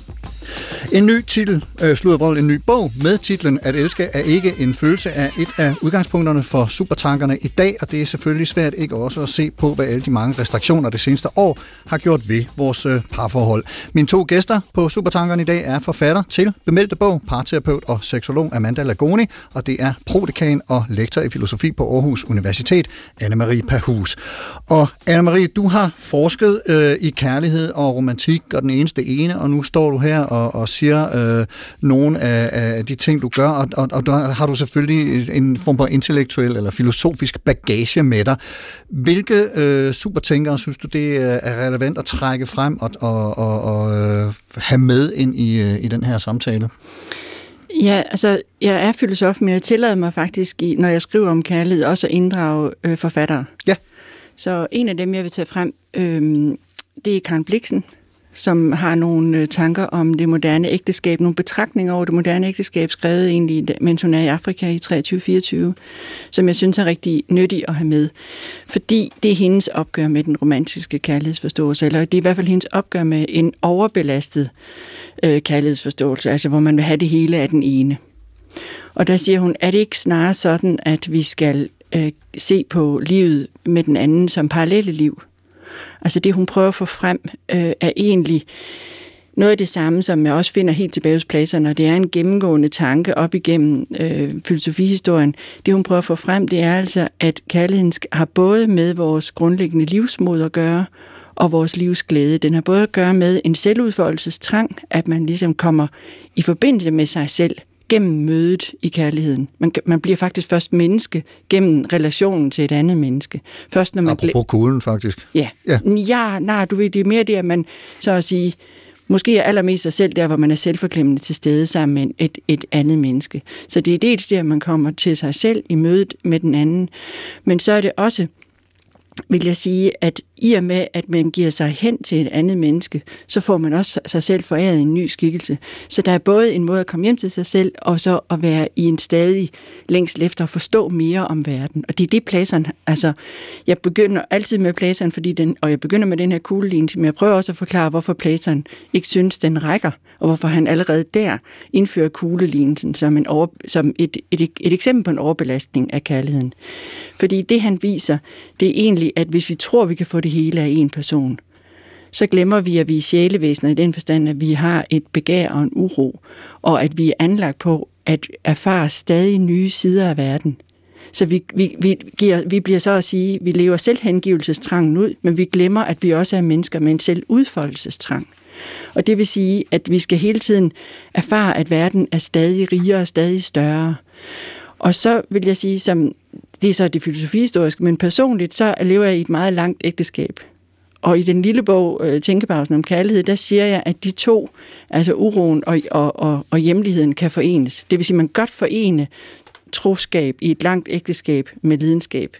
En ny titel, øh, sluddervold, en ny bog med titlen At elske er ikke en følelse er et af udgangspunkterne for supertankerne i dag, og det er selvfølgelig svært ikke også at se på, hvad alle de mange restriktioner det seneste år har gjort ved vores øh, parforhold. Mine to gæster på Supertankerne i dag er forfatter til bemeldte bog, parterapeut og seksolog Amanda Lagoni, og det er prodekan og lektor i filosofi på Aarhus Universitet, Anne-Marie Pahus. Og Anne-Marie, du har forsket øh, i kærlighed og romantik og den eneste ene, og nu står du her og, og siger øh, nogle af, af de ting, du gør, og, og, og der har du selvfølgelig en form for intellektuel eller filosofisk bagage med dig. Hvilke øh, supertænkere synes du, det er relevant at trække frem og, og, og, og øh, have med ind i, øh, i den her samtale? Ja, altså, jeg er filosof, men jeg tillader mig faktisk, i, når jeg skriver om kærlighed, også at inddrage øh, forfattere. Ja. Så en af dem, jeg vil tage frem, øh, det er Karen Bliksen, som har nogle øh, tanker om det moderne ægteskab, nogle betragtninger over det moderne ægteskab, skrevet egentlig, mens hun er i Afrika i 23-24, som jeg synes er rigtig nyttig at have med. Fordi det er hendes opgør med den romantiske kærlighedsforståelse, eller det er i hvert fald hendes opgør med en overbelastet øh, kærlighedsforståelse, altså hvor man vil have det hele af den ene. Og der siger hun, er det ikke snarere sådan, at vi skal øh, se på livet med den anden som parallelle liv? Altså det, hun prøver at få frem, øh, er egentlig noget af det samme, som jeg også finder helt tilbage hos Platon, og det er en gennemgående tanke op igennem øh, filosofihistorien. Det, hun prøver at få frem, det er altså, at kærligheden har både med vores grundlæggende livsmod at gøre, og vores livsglæde. Den har både at gøre med en selvudfoldelsestrang, at man ligesom kommer i forbindelse med sig selv gennem mødet i kærligheden. Man, man bliver faktisk først menneske gennem relationen til et andet menneske. Først når man Apropos kuglen, faktisk. Ja. Ja. ja. nej, du ved, det er mere det, at man så at sige, måske er allermest sig selv der, hvor man er selvforglemmende til stede sammen med et, et andet menneske. Så det er dels det, at man kommer til sig selv i mødet med den anden, men så er det også vil jeg sige, at i og med, at man giver sig hen til et andet menneske, så får man også sig selv foræret en ny skikkelse. Så der er både en måde at komme hjem til sig selv, og så at være i en stadig længsel efter at forstå mere om verden. Og det er det Platon, altså jeg begynder altid med Platon, fordi den, og jeg begynder med den her kuglelinje, men jeg prøver også at forklare, hvorfor Platon ikke synes, den rækker, og hvorfor han allerede der indfører kuglelinjen som, en over, som et, et, et eksempel på en overbelastning af kærligheden. Fordi det han viser, det er egentlig, at hvis vi tror, vi kan få det hele af en person, så glemmer vi, at vi er sjælevæsener i den forstand, at vi har et begær og en uro, og at vi er anlagt på at erfare stadig nye sider af verden. Så vi, vi, vi, giver, vi bliver så at sige, vi lever selvhengivelsestrangen ud, men vi glemmer, at vi også er mennesker med en selvudfoldelsestrang. Og det vil sige, at vi skal hele tiden erfare, at verden er stadig rigere og stadig større. Og så vil jeg sige, som det er så det filosofihistoriske, men personligt, så lever jeg i et meget langt ægteskab. Og i den lille bog, øh, Tænkepausen om kærlighed, der siger jeg, at de to, altså uroen og, og, og, og hjemligheden, kan forenes. Det vil sige, at man godt forene troskab i et langt ægteskab med lidenskab.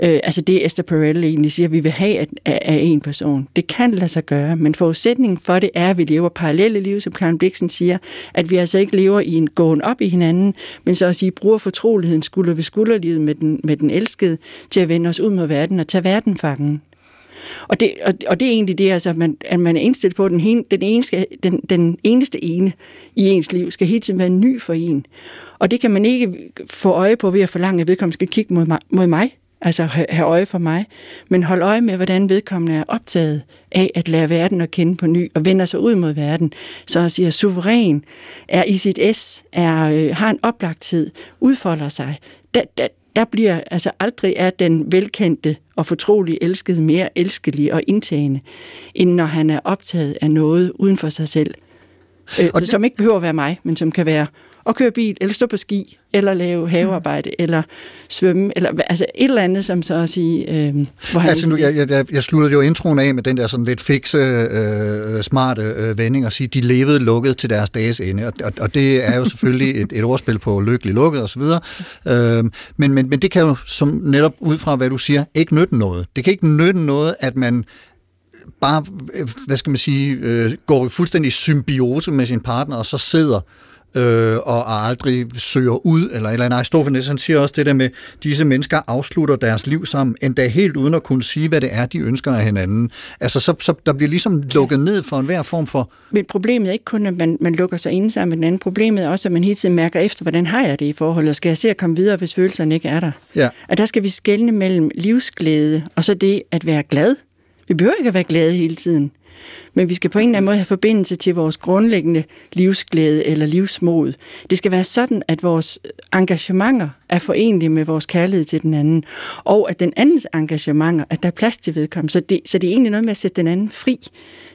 Øh, altså det Esther Perel egentlig siger, at vi vil have af, af, en person. Det kan lade sig gøre, men forudsætningen for det er, at vi lever parallelle liv, som Karen Bliksen siger, at vi altså ikke lever i en gåen op i hinanden, men så at sige, bruger fortroligheden skulder ved skulderlivet med den, med den elskede til at vende os ud mod verden og tage verden fangen. Og det, og, og det er egentlig det, altså, at man, at man er indstillet på, at den, hen, den, eneste, den, den eneste ene i ens liv skal hele tiden være ny for en. Og det kan man ikke få øje på ved at forlange, at vedkommende skal kigge mod mig, mod mig altså ha- have øje for mig, men hold øje med, hvordan vedkommende er optaget af at lære verden at kende på ny, og vender sig ud mod verden, så at sige, suveræn, er i sit S, er, øh, har en oplagthed, udfolder sig. Der, der, der bliver altså aldrig er den velkendte og fortrolige elskede mere elskelig og indtagende, end når han er optaget af noget uden for sig selv. Øh, Og det- som ikke behøver at være mig, men som kan være at køre bil, eller stå på ski, eller lave havearbejde, mm. eller svømme, eller altså et eller andet, som så at sige, øh, hvor han Altså, nu, ligesom- jeg, jeg, jeg sluttede jo introen af med den der sådan lidt fikse, øh, smarte øh, vending og sige, de levede lukket til deres dages ende. Og, og, og det er jo selvfølgelig et, et ordspil på lykkelig lukket osv. Øh, men, men, men det kan jo som netop ud fra, hvad du siger, ikke nytte noget. Det kan ikke nytte noget, at man bare, øh, hvad skal man sige, øh, går i fuldstændig symbiose med sin partner, og så sidder øh, og aldrig søger ud, eller eller andet. Aristofanes, han siger også det der med, disse mennesker afslutter deres liv sammen, endda helt uden at kunne sige, hvad det er, de ønsker af hinanden. Altså, så, så der bliver ligesom lukket ned for enhver form for... Men problemet er ikke kun, at man, man lukker sig inde sammen med den anden. Problemet er også, at man hele tiden mærker efter, hvordan har jeg det i forholdet, skal jeg se at komme videre, hvis følelserne ikke er der. Ja. Og der skal vi skelne mellem livsglæde og så det at være glad. Vi behøver ikke at være glade hele tiden. Men vi skal på en eller anden måde have forbindelse til vores grundlæggende livsglæde eller livsmod. Det skal være sådan, at vores engagementer er forenlige med vores kærlighed til den anden, og at den andens engagementer, at der er plads til vedkommende. Så det, så det er egentlig noget med at sætte den anden fri,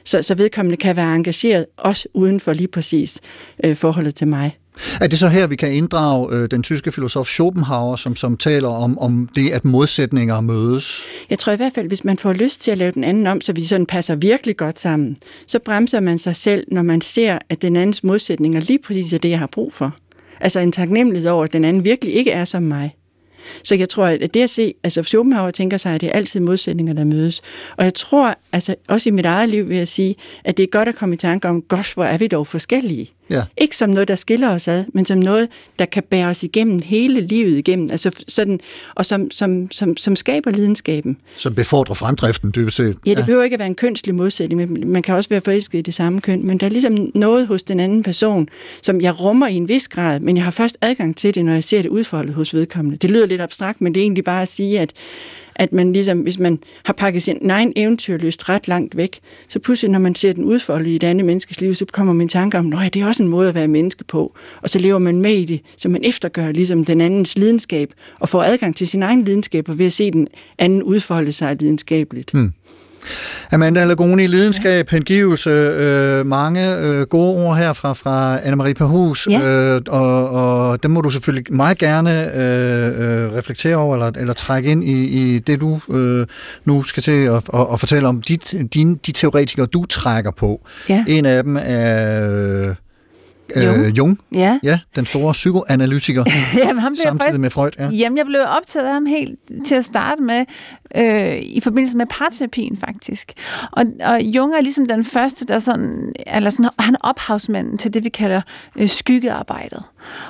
så, så vedkommende kan være engageret også uden for lige præcis øh, forholdet til mig. Er det så her, vi kan inddrage øh, den tyske filosof Schopenhauer, som, som taler om, om det, at modsætninger mødes? Jeg tror i hvert fald, hvis man får lyst til at lave den anden om, så vi sådan passer virkelig godt sammen, så bremser man sig selv, når man ser, at den andens modsætninger lige præcis er det, jeg har brug for. Altså en taknemmelighed over, at den anden virkelig ikke er som mig. Så jeg tror, at det at se, altså Schopenhauer tænker sig, at det er altid modsætninger, der mødes. Og jeg tror, altså også i mit eget liv vil jeg sige, at det er godt at komme i tanke om, gosh, hvor er vi dog forskellige. Ja. Ikke som noget, der skiller os ad, men som noget, der kan bære os igennem hele livet igennem, altså sådan, og som, som, som, som skaber lidenskaben. Som befordrer fremdriften, dybest set. Ja, det behøver ikke at være en kønslig modsætning, men man kan også være forelsket i det samme køn, men der er ligesom noget hos den anden person, som jeg rummer i en vis grad, men jeg har først adgang til det, når jeg ser det udfoldet hos vedkommende. Det lyder lidt abstrakt, men det er egentlig bare at sige, at, at man ligesom, hvis man har pakket sin egen eventyrlyst ret langt væk, så pludselig, når man ser den udfolde i et andet menneskes liv, så kommer man i tanke om, at det er også en måde at være menneske på, og så lever man med i det, så man eftergør ligesom den andens lidenskab, og får adgang til sin egen lidenskab, og ved at se den anden udfolde sig lidenskabeligt. Hmm. Amanda Lagoni, lidenskab, hengivelse, øh, mange øh, gode ord her fra, fra Anne-Marie Perhus, Ja. øh, og, og dem må du selvfølgelig meget gerne øh, øh, reflektere over, eller, eller trække ind i, i det, du øh, nu skal til at, at, at fortælle om, dit, dine, de teoretikere, du trækker på. Ja. En af dem er... Øh, Jung. Øh, Jung. Ja. ja, den store psykoanalytiker, Jamen, ham blev jeg samtidig faktisk- med Freud. Ja. Jamen, jeg blev optaget af ham helt til at starte med, øh, i forbindelse med parterapien faktisk. Og, og Jung er ligesom den første, der sådan, eller sådan, han er ophavsmanden til det, vi kalder øh, skyggearbejdet.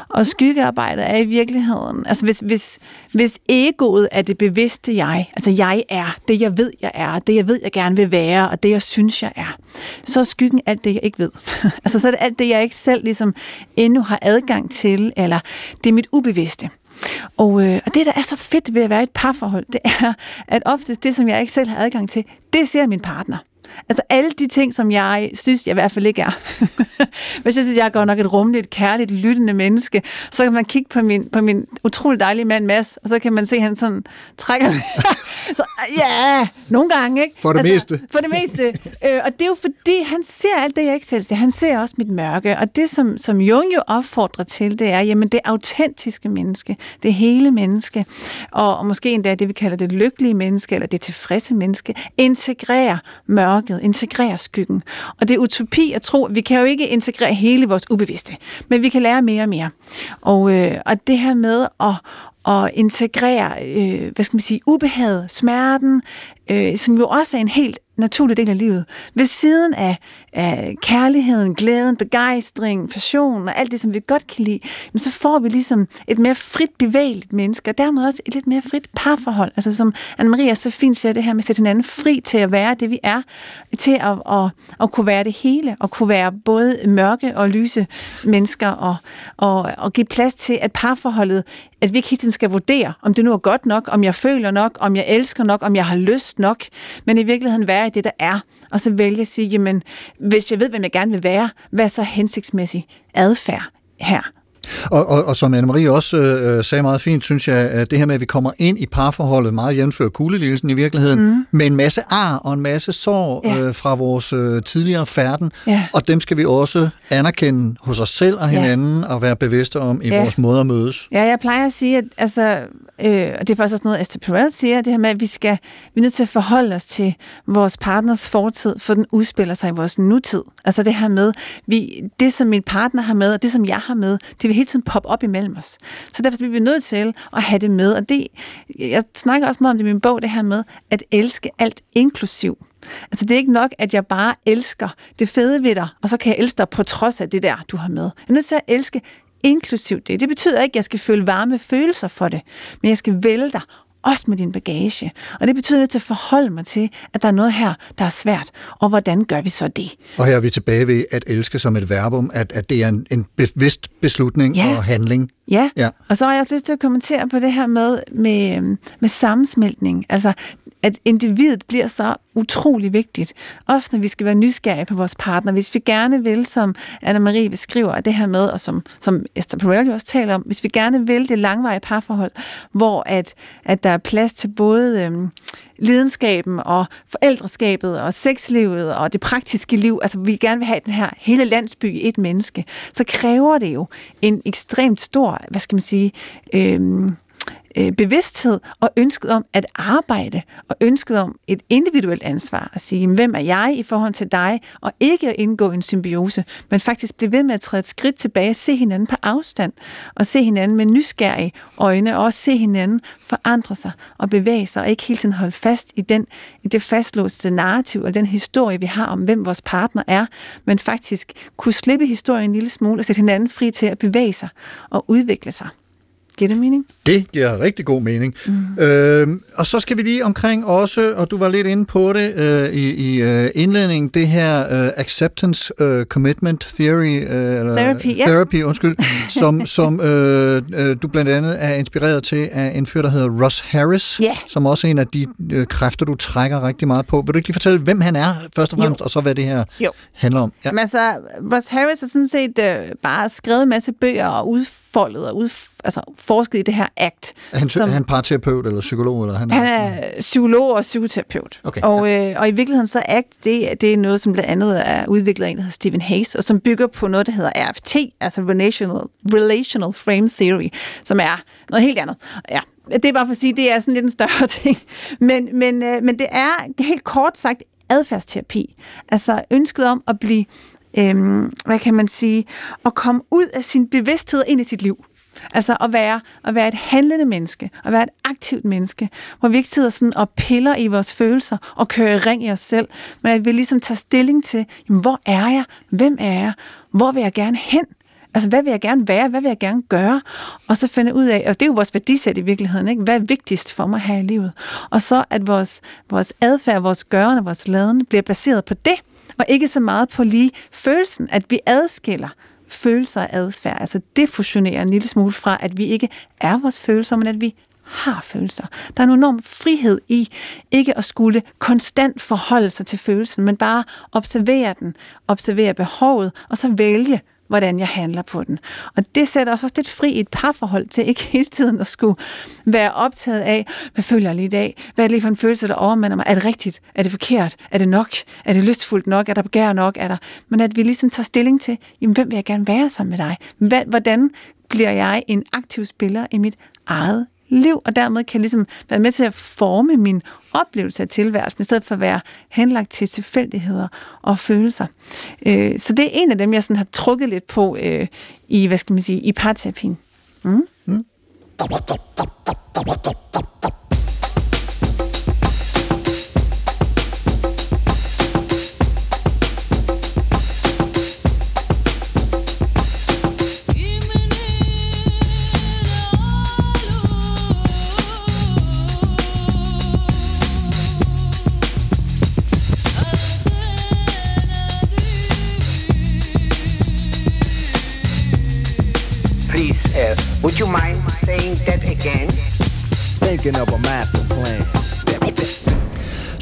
Og skyggearbejdet er i virkeligheden, altså hvis, hvis, hvis egoet er det bevidste jeg, altså jeg er, det jeg ved, jeg er, det jeg ved, jeg gerne vil være, og det jeg synes, jeg er, så er skyggen alt det, jeg ikke ved. altså så er det alt det, jeg ikke selv ligesom endnu har adgang til, eller det er mit ubevidste. Og, øh, og det, der er så fedt ved at være i et parforhold, det er, at oftest det, som jeg ikke selv har adgang til, det ser min partner. Altså alle de ting, som jeg synes, jeg i hvert fald ikke er. Hvis jeg synes, jeg er godt nok et rummeligt, kærligt, lyttende menneske, så kan man kigge på min, på min utrolig dejlige mand Mads, og så kan man se, at han sådan trækker så, Ja, nogle gange, ikke? For det meste. For det meste. øh, og det er jo fordi, han ser alt det, jeg ikke selv ser. Han ser også mit mørke. Og det, som, som Jung jo opfordrer til, det er, jamen det autentiske menneske, det hele menneske, og, og måske endda det, vi kalder det lykkelige menneske, eller det tilfredse menneske, integrerer mørket, integrere skyggen. Og det er utopi at tro, vi kan jo ikke integrere hele vores ubevidste, men vi kan lære mere og mere. Og, øh, og det her med at, at integrere, øh, hvad skal man sige, ubehaget, smerten, øh, som jo også er en helt naturlig del af livet. Ved siden af, af kærligheden, glæden, begejstring, passion og alt det, som vi godt kan lide, jamen, så får vi ligesom et mere frit bevægeligt menneske, og dermed også et lidt mere frit parforhold. Altså som Anne-Maria så fint siger det her med at sætte hinanden fri til at være det, vi er, til at, at, at kunne være det hele, og kunne være både mørke og lyse mennesker, og, og, og give plads til, at parforholdet, at vi ikke hele tiden skal vurdere, om det nu er godt nok, om jeg føler nok, om jeg elsker nok, om jeg har lyst nok, men i virkeligheden være i det, der er. Og så vælge at sige, jamen, hvis jeg ved, hvem jeg gerne vil være, hvad er så hensigtsmæssig adfærd her? Og, og, og som Anne-Marie også øh, sagde meget fint, synes jeg, at det her med, at vi kommer ind i parforholdet, meget jævnfører kuglelidelsen i virkeligheden, mm. med en masse ar og en masse sår Ja. øh, fra vores øh, tidligere færden, Ja. og dem skal vi også anerkende hos os selv og Ja. hinanden, og være bevidste om i Ja. vores måde at mødes. Ja, jeg plejer at sige, at altså, øh, og det er faktisk også noget, Esther Perel siger, det her med, at vi, skal, vi er nødt til at forholde os til vores partners fortid, for den udspiller sig i vores nutid. Altså det her med, vi, det som min partner har med, og det som jeg har med, det vil hele tiden poppe op imellem os. Så derfor bliver vi nødt til at have det med, og det, jeg snakker også meget om det i min bog, det her med at elske alt inklusiv. Altså det er ikke nok, at jeg bare elsker det fede ved dig, og så kan jeg elske dig på trods af det der, du har med. Jeg er nødt til at elske inklusiv det. Det betyder ikke, at jeg skal føle varme følelser for det, men jeg skal vælge dig også med din bagage. Og det betyder, at jeg til at forholde mig til, at der er noget her, der er svært. Og hvordan gør vi så det? Og her er vi tilbage ved at elske som et verbum, at, at det er en, en bevidst beslutning Ja. og handling. Ja. Ja. og så har jeg også lyst til at kommentere på det her med, med, med sammensmeltning. Altså, at individet bliver så utrolig vigtigt. Ofte når vi skal være nysgerrige på vores partner. Hvis vi gerne vil, som Anna-Marie beskriver, det her med, og som, som Esther Perel også taler om, hvis vi gerne vil det langvarige parforhold, hvor at, at der er plads til både øhm, lidenskaben og forældreskabet og sexlivet og det praktiske liv, altså vi gerne vil have den her hele landsby i et menneske, så kræver det jo en ekstremt stor, hvad skal man sige, øhm, øh, bevidsthed og ønsket om at arbejde og ønsket om et individuelt ansvar at sige, hvem er jeg i forhold til dig, og ikke at indgå en symbiose, men faktisk blive ved med at træde et skridt tilbage, se hinanden på afstand, og se hinanden med nysgerrige øjne, og også se hinanden forandre sig og bevæge sig, og ikke hele tiden holde fast i, den, i det fastlåste narrativ og den historie, vi har om, hvem vores partner er, men faktisk kunne slippe historien en lille smule og sætte hinanden fri til at bevæge sig og udvikle sig. Giver det mening? Det giver rigtig god mening. Mm. Øhm, og så skal vi lige omkring også, og du var lidt inde på det øh, i, i øh, indledningen, det her øh, acceptance øh, commitment theory, øh, eller Therapy, ja. therapy undskyld, som, som øh, øh, du blandt andet er inspireret til af en fyr, der hedder Ross Harris, Ja. som også er en af de øh, kræfter, du trækker rigtig meget på. Vil du ikke lige fortælle, hvem han er først og fremmest, og så hvad det her Jo. handler om? Ja. Men altså, Ross Harris har sådan set øh, bare skrevet en masse bøger og udfoldet og udf- altså, forsket i det her ACT. Er han, er han parterapeut eller psykolog? Eller han, Han er psykolog og psykoterapeut. Okay, og, øh, og i virkeligheden så ACT, det, det er noget, som blandt andet er udviklet af en, der hedder Stephen Hayes, og som bygger på noget, der hedder RFT, altså Relational, Relational Frame Theory, som er noget helt andet. Ja, det er bare for at sige, det er sådan lidt en større ting. Men, men, øh, men det er helt kort sagt adfærdsterapi. Altså ønsket om at blive, øhm, hvad kan man sige, at komme ud af sin bevidsthed ind i sit liv. Altså at være, at være et handlende menneske, at være et aktivt menneske, hvor vi ikke sidder sådan og piller i vores følelser og kører i ring i os selv, men at vi ligesom tager stilling til, jamen, hvor er jeg? Hvem er jeg? Hvor vil jeg gerne hen? Altså, hvad vil jeg gerne være? Hvad vil jeg gerne gøre? Og så finde ud af, og det er jo vores værdisæt i virkeligheden, ikke? hvad er vigtigst for mig her i livet? Og så at vores, vores adfærd, vores gørende, vores laden bliver baseret på det, og ikke så meget på lige følelsen, at vi adskiller følelser og adfærd, altså defusionerer en lille smule fra, at vi ikke er vores følelser, men at vi har følelser. Der er en enorm frihed i ikke at skulle konstant forholde sig til følelsen, men bare observere den, observere behovet, og så vælge, hvordan jeg handler på den. Og det sætter os også lidt fri i et parforhold til ikke hele tiden at skulle være optaget af, hvad føler jeg lige i dag? Hvad er det lige for en følelse, der overmander mig? Er det rigtigt? Er det forkert? Er det nok? Er det lystfuldt nok? Er der begær nok? Er der... Men at vi ligesom tager stilling til, jamen, hvem vil jeg gerne være sammen med dig? Hvordan bliver jeg en aktiv spiller i mit eget liv, og dermed kan jeg ligesom være med til at forme min oplevelse af tilværelsen, i stedet for at være henlagt til tilfældigheder og følelser. Øh, så det er en af dem, jeg sådan har trukket lidt på øh, i, hvad skal man sige, i parterapien. Mm? Mm. Again? Thinking of a master plan.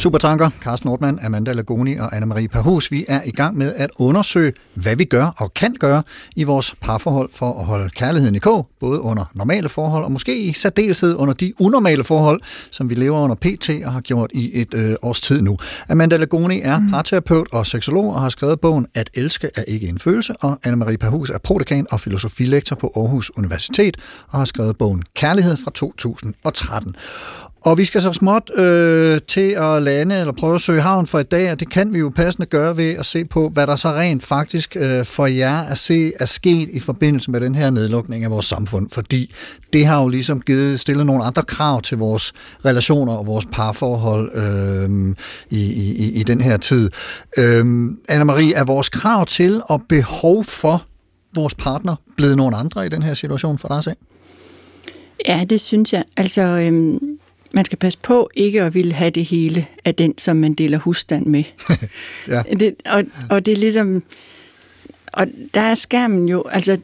Supertanker, Carsten Nordmann, Amanda Lagoni og Anne-Marie Perhus. Vi er i gang med at undersøge, hvad vi gør og kan gøre i vores parforhold for at holde kærligheden i kog, både under normale forhold og måske i særdeleshed under de unormale forhold, som vi lever under PT og har gjort i et øh, års tid nu. Amanda Lagoni er parterapeut og seksolog og har skrevet bogen At elske er ikke en følelse, og Anne-Marie Perhus er prodekan og filosofilektor på Aarhus Universitet og har skrevet bogen Kærlighed fra 2013. Og vi skal så småt øh, til at lande eller prøve at søge havn for i dag, og det kan vi jo passende gøre ved at se på, hvad der så rent faktisk øh, for jer at se er sket i forbindelse med den her nedlukning af vores samfund. Fordi det har jo ligesom givet stillet nogle andre krav til vores relationer og vores parforhold øh, i, i, i den her tid. Øh, Anna-Marie, er vores krav til og behov for vores partner blevet nogle andre i den her situation for dig selv? Ja, det synes jeg. Altså, øhm, man skal passe på ikke at ville have det hele af den, som man deler husstand med. ja. det, og, og det er ligesom... Og der er skærmen jo... Altså,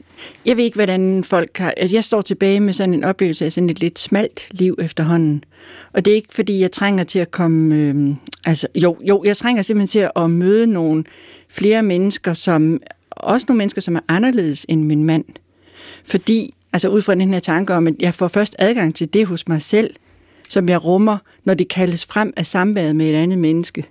jeg ved ikke, hvordan folk har... Altså, jeg står tilbage med sådan en oplevelse af sådan et lidt smalt liv efterhånden. Og det er ikke, fordi jeg trænger til at komme... Øhm, altså, jo, jo, jeg trænger simpelthen til at møde nogle flere mennesker, som... Også nogle mennesker, som er anderledes end min mand. Fordi, altså ud fra den her tanke om, at jeg får først adgang til det hos mig selv, som jeg rummer, når det kaldes frem af samværet med et andet menneske.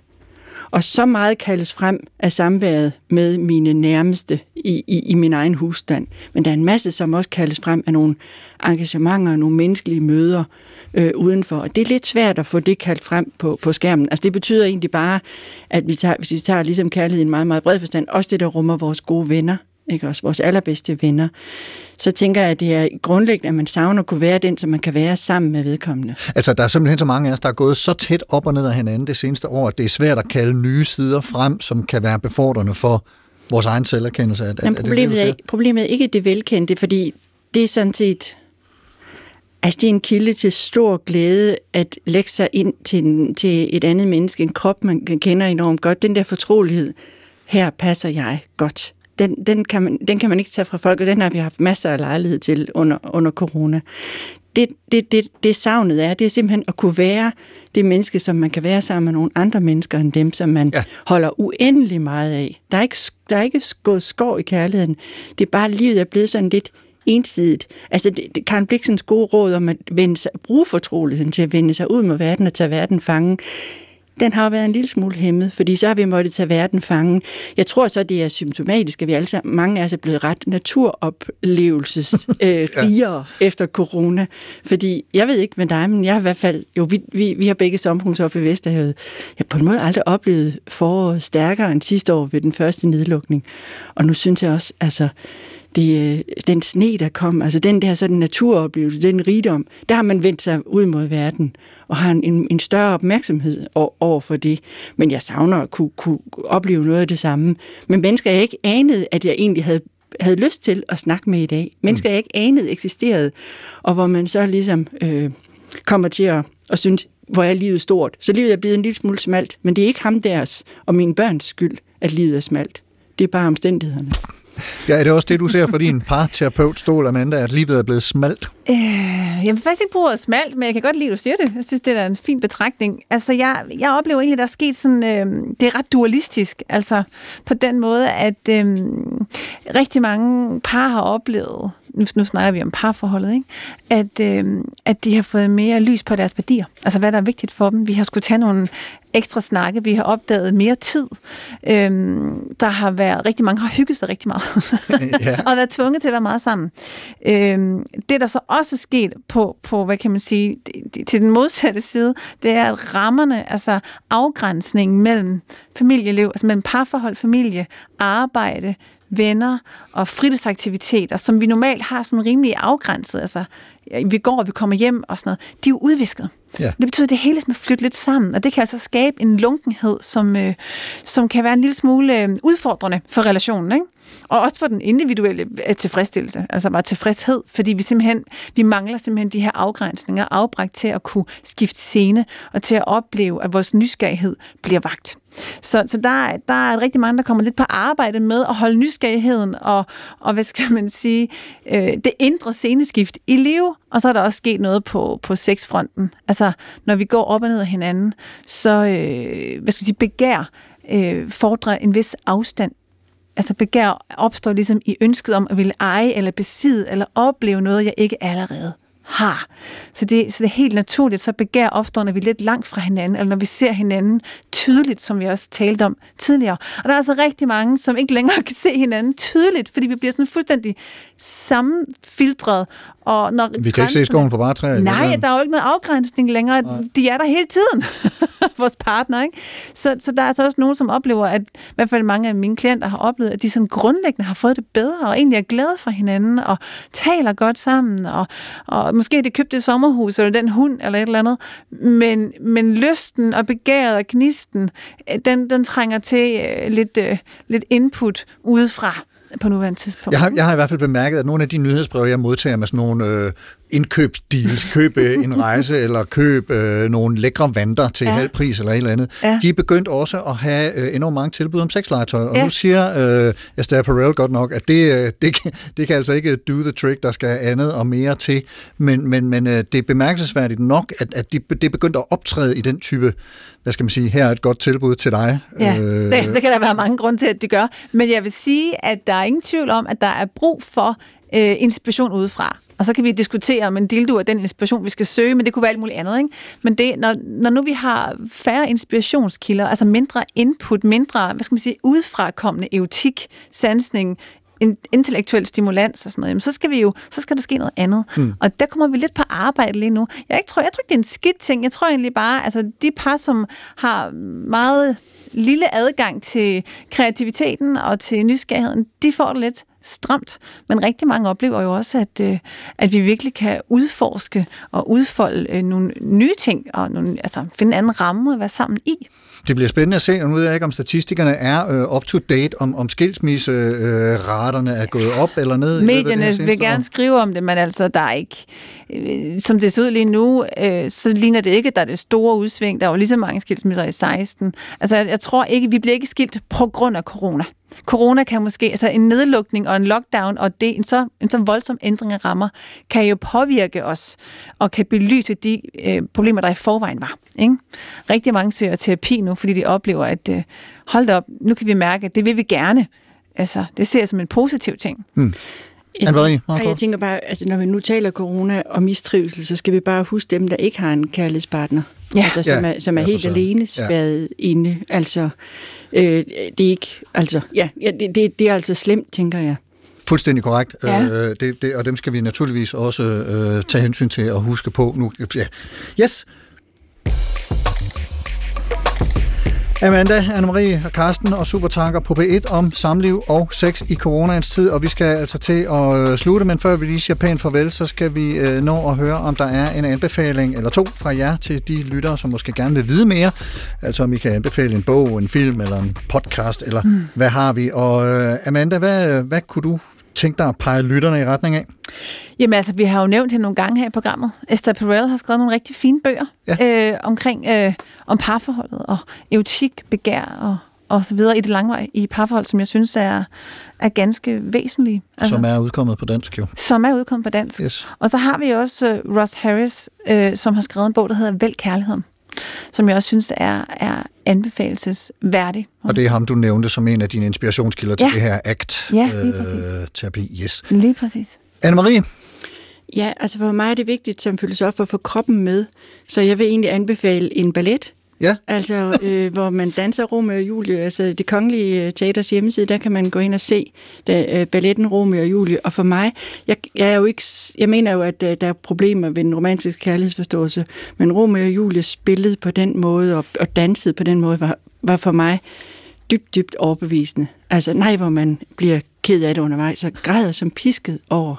Og så meget kaldes frem af samværet med mine nærmeste i, i, i min egen husstand. Men der er en masse, som også kaldes frem af nogle engagementer og nogle menneskelige møder øh, udenfor. Og det er lidt svært at få det kaldt frem på, på skærmen. Altså det betyder egentlig bare, at vi tager, hvis vi tager ligesom kærlighed i en meget, meget bred forstand, også det, der rummer vores gode venner, ikke også vores allerbedste venner, så tænker jeg, at det er grundlæggende, at man savner at kunne være den, som man kan være sammen med vedkommende. Altså, der er simpelthen så mange af os, der er gået så tæt op og ned af hinanden det seneste år, at det er svært at kalde nye sider frem, som kan være befordrende for vores egen selverkendelse. Er, Jamen, er det problemet, det, er, siger? ikke- problemet er ikke det velkendte, fordi det er sådan set... Altså, det er en kilde til stor glæde at lægge sig ind til, til et andet menneske, en krop, man kender enormt godt. Den der fortrolighed, her passer jeg godt. Den, den, kan man, den kan man ikke tage fra folk, og den har vi haft masser af lejlighed til under, under corona. Det, det, det, det savnet er, det er simpelthen at kunne være det menneske, som man kan være sammen med nogle andre mennesker end dem, som man ja. holder uendelig meget af. Der er ikke, der er ikke gået skår i kærligheden. Det er bare, livet er blevet sådan lidt ensidigt. Altså, det, det Karen Bliksens gode råd om at vende sig, bruge fortroligheden til at vende sig ud mod verden og tage verden fange, den har jo været en lille smule hæmmet, fordi så har vi måttet tage verden fange. Jeg tror så, det er symptomatisk, at vi alle sammen, mange af os er blevet ret naturoplevelses øh, rigere ja. efter corona. Fordi, jeg ved ikke med dig, men jeg har i hvert fald, jo, vi, vi, vi har begge sommerhus oppe ved Vesterhavet. Jeg har på en måde aldrig oplevet foråret stærkere end sidste år ved den første nedlukning. Og nu synes jeg også, altså, det, øh, den sne, der kom, altså den der sådan naturoplevelse, den rigdom, der har man vendt sig ud mod verden, og har en, en større opmærksomhed over for det. Men jeg savner at kunne, kunne opleve noget af det samme. Men mennesker, jeg ikke anede, at jeg egentlig havde havde lyst til at snakke med i dag. Mennesker, jeg ikke anede eksisterede, og hvor man så ligesom øh, kommer til at, at synes, hvor er livet stort. Så livet er blevet en lille smule smalt, men det er ikke ham deres og mine børns skyld, at livet er smalt. Det er bare omstændighederne. Ja, er det også det, du ser fra din parterapeut stol, Amanda, at livet er blevet smalt? Øh, jeg vil faktisk ikke bruge ordet smalt, men jeg kan godt lide, at du siger det. Jeg synes, det er en fin betragtning. Altså, jeg, jeg oplever egentlig, at der er sket sådan... Øh, det er ret dualistisk. Altså, på den måde, at øh, rigtig mange par har oplevet... Nu, nu snakker vi om parforholdet, ikke? At, øh, at de har fået mere lys på deres værdier. Altså, hvad der er vigtigt for dem. Vi har skulle tage nogle ekstra snakke. Vi har opdaget mere tid. Øhm, der har været rigtig mange, har hygget sig rigtig meget. Ja. og været tvunget til at være meget sammen. Øhm, det, der så også er sket på, på, hvad kan man sige, til den modsatte side, det er, at rammerne, altså afgrænsningen mellem familieliv, altså mellem parforhold, familie, arbejde, venner og fritidsaktiviteter, som vi normalt har sådan rimelig afgrænset, altså vi går, og vi kommer hjem og sådan noget, de er jo udvisket. Ja. Det betyder, at det hele er flyttet lidt sammen, og det kan altså skabe en lunkenhed, som, øh, som kan være en lille smule øh, udfordrende for relationen, ikke? Og også for den individuelle øh, tilfredsstillelse, altså bare tilfredshed, fordi vi simpelthen, vi mangler simpelthen de her afgrænsninger, afbræk til at kunne skifte scene, og til at opleve, at vores nysgerrighed bliver vagt. Så, så der, der er rigtig mange, der kommer lidt på arbejde med at holde nysgerrigheden og, og hvad skal man sige, øh, det indre sceneskift i live. Og så er der også sket noget på, på sexfronten. Altså når vi går op og ned af hinanden, så, øh, hvad skal vi sige, begær øh, fordrer en vis afstand altså begær opstår ligesom i ønsket om at ville eje eller besidde eller opleve noget, jeg ikke allerede har. Så det, så det er helt naturligt, så begær opstår, når vi er lidt langt fra hinanden, eller når vi ser hinanden tydeligt, som vi også talte om tidligere. Og der er altså rigtig mange, som ikke længere kan se hinanden tydeligt, fordi vi bliver sådan fuldstændig sammenfiltret. Og når Vi kan ikke se skoven for bare træer. Nej, der er jo ikke noget afgrænsning længere. Nej. De er der hele tiden, vores partner. Ikke? Så, så der er altså også nogen, som oplever, at i hvert fald mange af mine klienter har oplevet, at de sådan grundlæggende har fået det bedre, og egentlig er glade for hinanden, og taler godt sammen, og, og måske har de købt det sommerhus, eller den hund, eller et eller andet. Men, men lysten og begæret og gnisten, øh, den, den trænger til øh, lidt, øh, lidt input udefra på nuværende tidspunkt. Jeg har, jeg har i hvert fald bemærket, at nogle af de nyhedsbreve, jeg modtager med sådan nogle øh, indkøbsdeals, køb øh, en rejse eller køb øh, nogle lækre vanter til ja. Halv pris eller et eller andet, Ja. de er begyndt også at have øh, enormt mange tilbud om sexlegetøj. Og Ja. nu siger øh, Esther Perel godt nok, at det, øh, det, kan, det kan altså ikke do the trick, der skal andet og mere til. Men, men, men øh, det er bemærkelsesværdigt nok, at, at de, det er begyndt at optræde i den type, hvad skal man sige, her er et godt tilbud til dig. Ja, Øh, det, det kan der være mange grunde til, at det gør. Men jeg vil sige, at der er ingen tvivl om, at der er brug for øh, inspiration udefra. Og så kan vi diskutere, om en dildo er den inspiration, vi skal søge, men det kunne være alt muligt andet. Ikke? Men det, når, når nu vi har færre inspirationskilder, altså mindre input, mindre, hvad skal man sige, udefrakommende erotik, sansning, en intellektuel stimulans og sådan noget, jamen, så skal vi jo, så skal der ske noget andet. Mm. Og der kommer vi lidt på arbejde lige nu. Jeg, ikke tror, jeg tror ikke, det er en skidt ting. Jeg tror egentlig bare, altså de par, som har meget lille adgang til kreativiteten og til nysgerrigheden, de får det lidt stramt. Men rigtig mange oplever jo også, at, øh, at vi virkelig kan udforske og udfolde øh, nogle nye ting, og nogle, altså finde en anden ramme at være sammen i. Det bliver spændende at se, og nu ved jeg ikke, om statistikerne er øh, up to date, om, om skilsmisseraterne øh, er gået op eller ned. i det Medierne seneste vil gerne år. skrive om det, men altså, der er ikke... Øh, som det ser ud lige nu, øh, så ligner det ikke, at der er det store udsving. Der er jo lige så mange skilsmisser i 16. Altså, jeg, jeg tror ikke, vi bliver ikke skilt på grund af corona. Corona kan måske, altså en nedlukning og en lockdown, og det, en, så, en så voldsom ændring af rammer, kan jo påvirke os, og kan belyse de øh, problemer, der i forvejen var. Ikke? Rigtig mange søger terapi nu, fordi de oplever, at øh, hold da op, nu kan vi mærke, at det vil vi gerne. Altså, det ser jeg som en positiv ting. Hmm. Jeg tænker, og jeg tænker bare, altså når vi nu taler corona og mistrivsel, så skal vi bare huske dem, der ikke har en kærlighedspartner. Ja. Altså, som Ja. er, som er Ja, helt alene Ja. spærret inde. Altså, øh, det er ikke, altså, ja, ja det, det, det er altså slemt, tænker jeg. Fuldstændig korrekt. Ja. Øh, det, det, og dem skal vi naturligvis også øh, tage hensyn til og huske på nu. Ja. Yes! Amanda, Anne-Marie og Karsten og Supertanker på B1 om samliv og sex i coronaens tid, og vi skal altså til at øh, slutte, men før vi lige siger pænt farvel, så skal vi øh, nå at høre, om der er en anbefaling eller to fra jer til de lyttere, som måske gerne vil vide mere. Altså om I kan anbefale en bog, en film eller en podcast, eller mm. hvad har vi? Og øh, Amanda, hvad, hvad kunne du tænke dig at pege lytterne i retning af? Jamen altså, vi har jo nævnt hende nogle gange her i programmet. Esther Perel har skrevet nogle rigtig fine bøger ja. øh, omkring øh, om parforholdet og erotik, begær og, og så videre i det langvej i parforhold, som jeg synes er, er ganske væsentlige. Altså, som er udkommet på dansk jo. som er udkommet på dansk. Yes. Og så har vi også uh, Ross Harris, øh, som har skrevet en bog, der hedder Vælg Kærligheden, som jeg også synes er, er anbefalesværdig. Og det er ham, du nævnte som en af dine inspirationskilder til Ja. det her ACT Ja, lige præcis. øh. Yes. Lige præcis. Anne-Marie, Ja, altså for mig er det vigtigt som filosof at få kroppen med, så jeg vil egentlig anbefale en ballet. Ja. Altså, øh, hvor man danser Romeo og Julie. Altså, det kongelige øh, teaters hjemmeside, der kan man gå ind og se da, øh, balletten Romeo og Julie. Og for mig, jeg, jeg, er jo ikke, jeg mener jo, at øh, der er problemer ved den romantiske kærlighedsforståelse, men Romeo og Julie spillede på den måde, og, og dansede på den måde, var, var for mig dybt, dybt overbevisende. Altså, nej, hvor man bliver ked af det undervejs, og græder som pisket over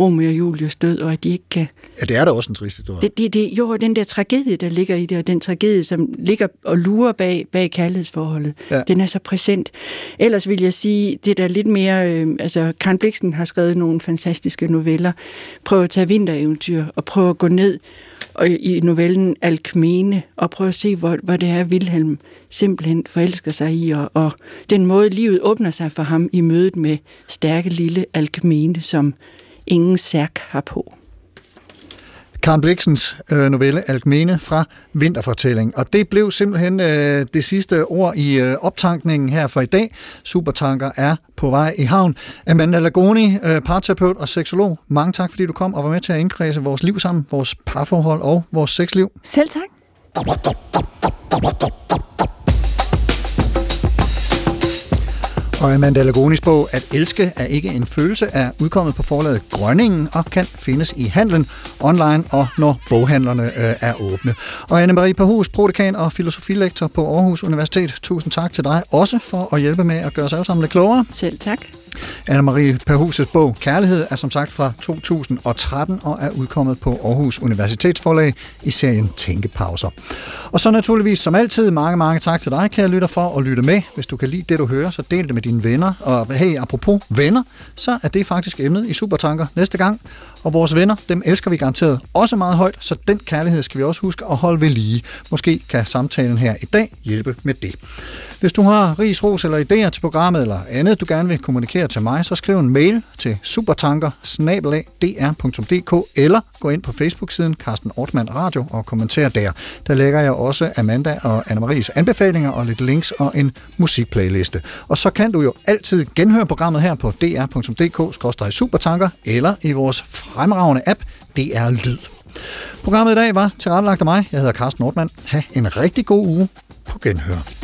Romeo og Julies død, og at de ikke kan ja, det er da også en trist historie. det, det, det, jo, den der tragedie, der ligger i det, og den tragedie, som ligger og lurer bag, bag kærlighedsforholdet, ja. den er så præsent. Ellers vil jeg sige, det der lidt mere, øh, altså Karen Bliksen har skrevet nogle fantastiske noveller. Prøv at tage vintereventyr, og prøv at gå ned og i novellen Alkmene, og prøv at se, hvor, hvor det er, Wilhelm simpelthen forelsker sig i, og, og den måde, livet åbner sig for ham i mødet med stærke lille Alkmene, som ingen særk har på. Karen Bliksens øh, novelle Alkmene fra Vinterfortælling. Og det blev simpelthen øh, det sidste ord i øh, optankningen her for i dag. Supertanker er på vej i havn. Amanda Lagoni, øh, parterapeut og seksolog. Mange tak, fordi du kom og var med til at indkredse vores liv sammen, vores parforhold og vores sexliv. Selv tak. Og Amanda Lagonis bog At elske er ikke en følelse er udkommet på forlaget Grønningen og kan findes i handlen online og når boghandlerne øh, er åbne. Og Anne-Marie Perhus, prodekan og filosofilektor på Aarhus Universitet. Tusind tak til dig også for at hjælpe med at gøre os alle sammen lidt klogere. Selv tak. Anne-Marie Perhus' bog Kærlighed er som sagt fra 2013 og er udkommet på Aarhus Universitetsforlag i serien Tænkepauser. Og så naturligvis som altid mange, mange tak til dig, kære lytter, for at lytte med. Hvis du kan lide det, du hører, så del det med dine venner. Og hey, apropos venner, så er det faktisk emnet i Supertanker næste gang. Og vores venner, dem elsker vi garanteret også meget højt, så den kærlighed skal vi også huske at holde ved lige. Måske kan samtalen her i dag hjælpe med det. Hvis du har ris, ros eller idéer til programmet eller andet, du gerne vil kommunikere til mig, så skriv en mail til supertanker eller gå ind på Facebook-siden Carsten Ortmann Radio og kommenter der. Der lægger jeg også Amanda og Anne-Maries anbefalinger og lidt links og en musikplayliste. Og så kan du jo altid genhøre programmet her på dr.dk-supertanker eller i vores fremragende app DR Lyd. Programmet i dag var tilrettelagt af mig. Jeg hedder Carsten Ortmann. Ha' en rigtig god uge på genhør.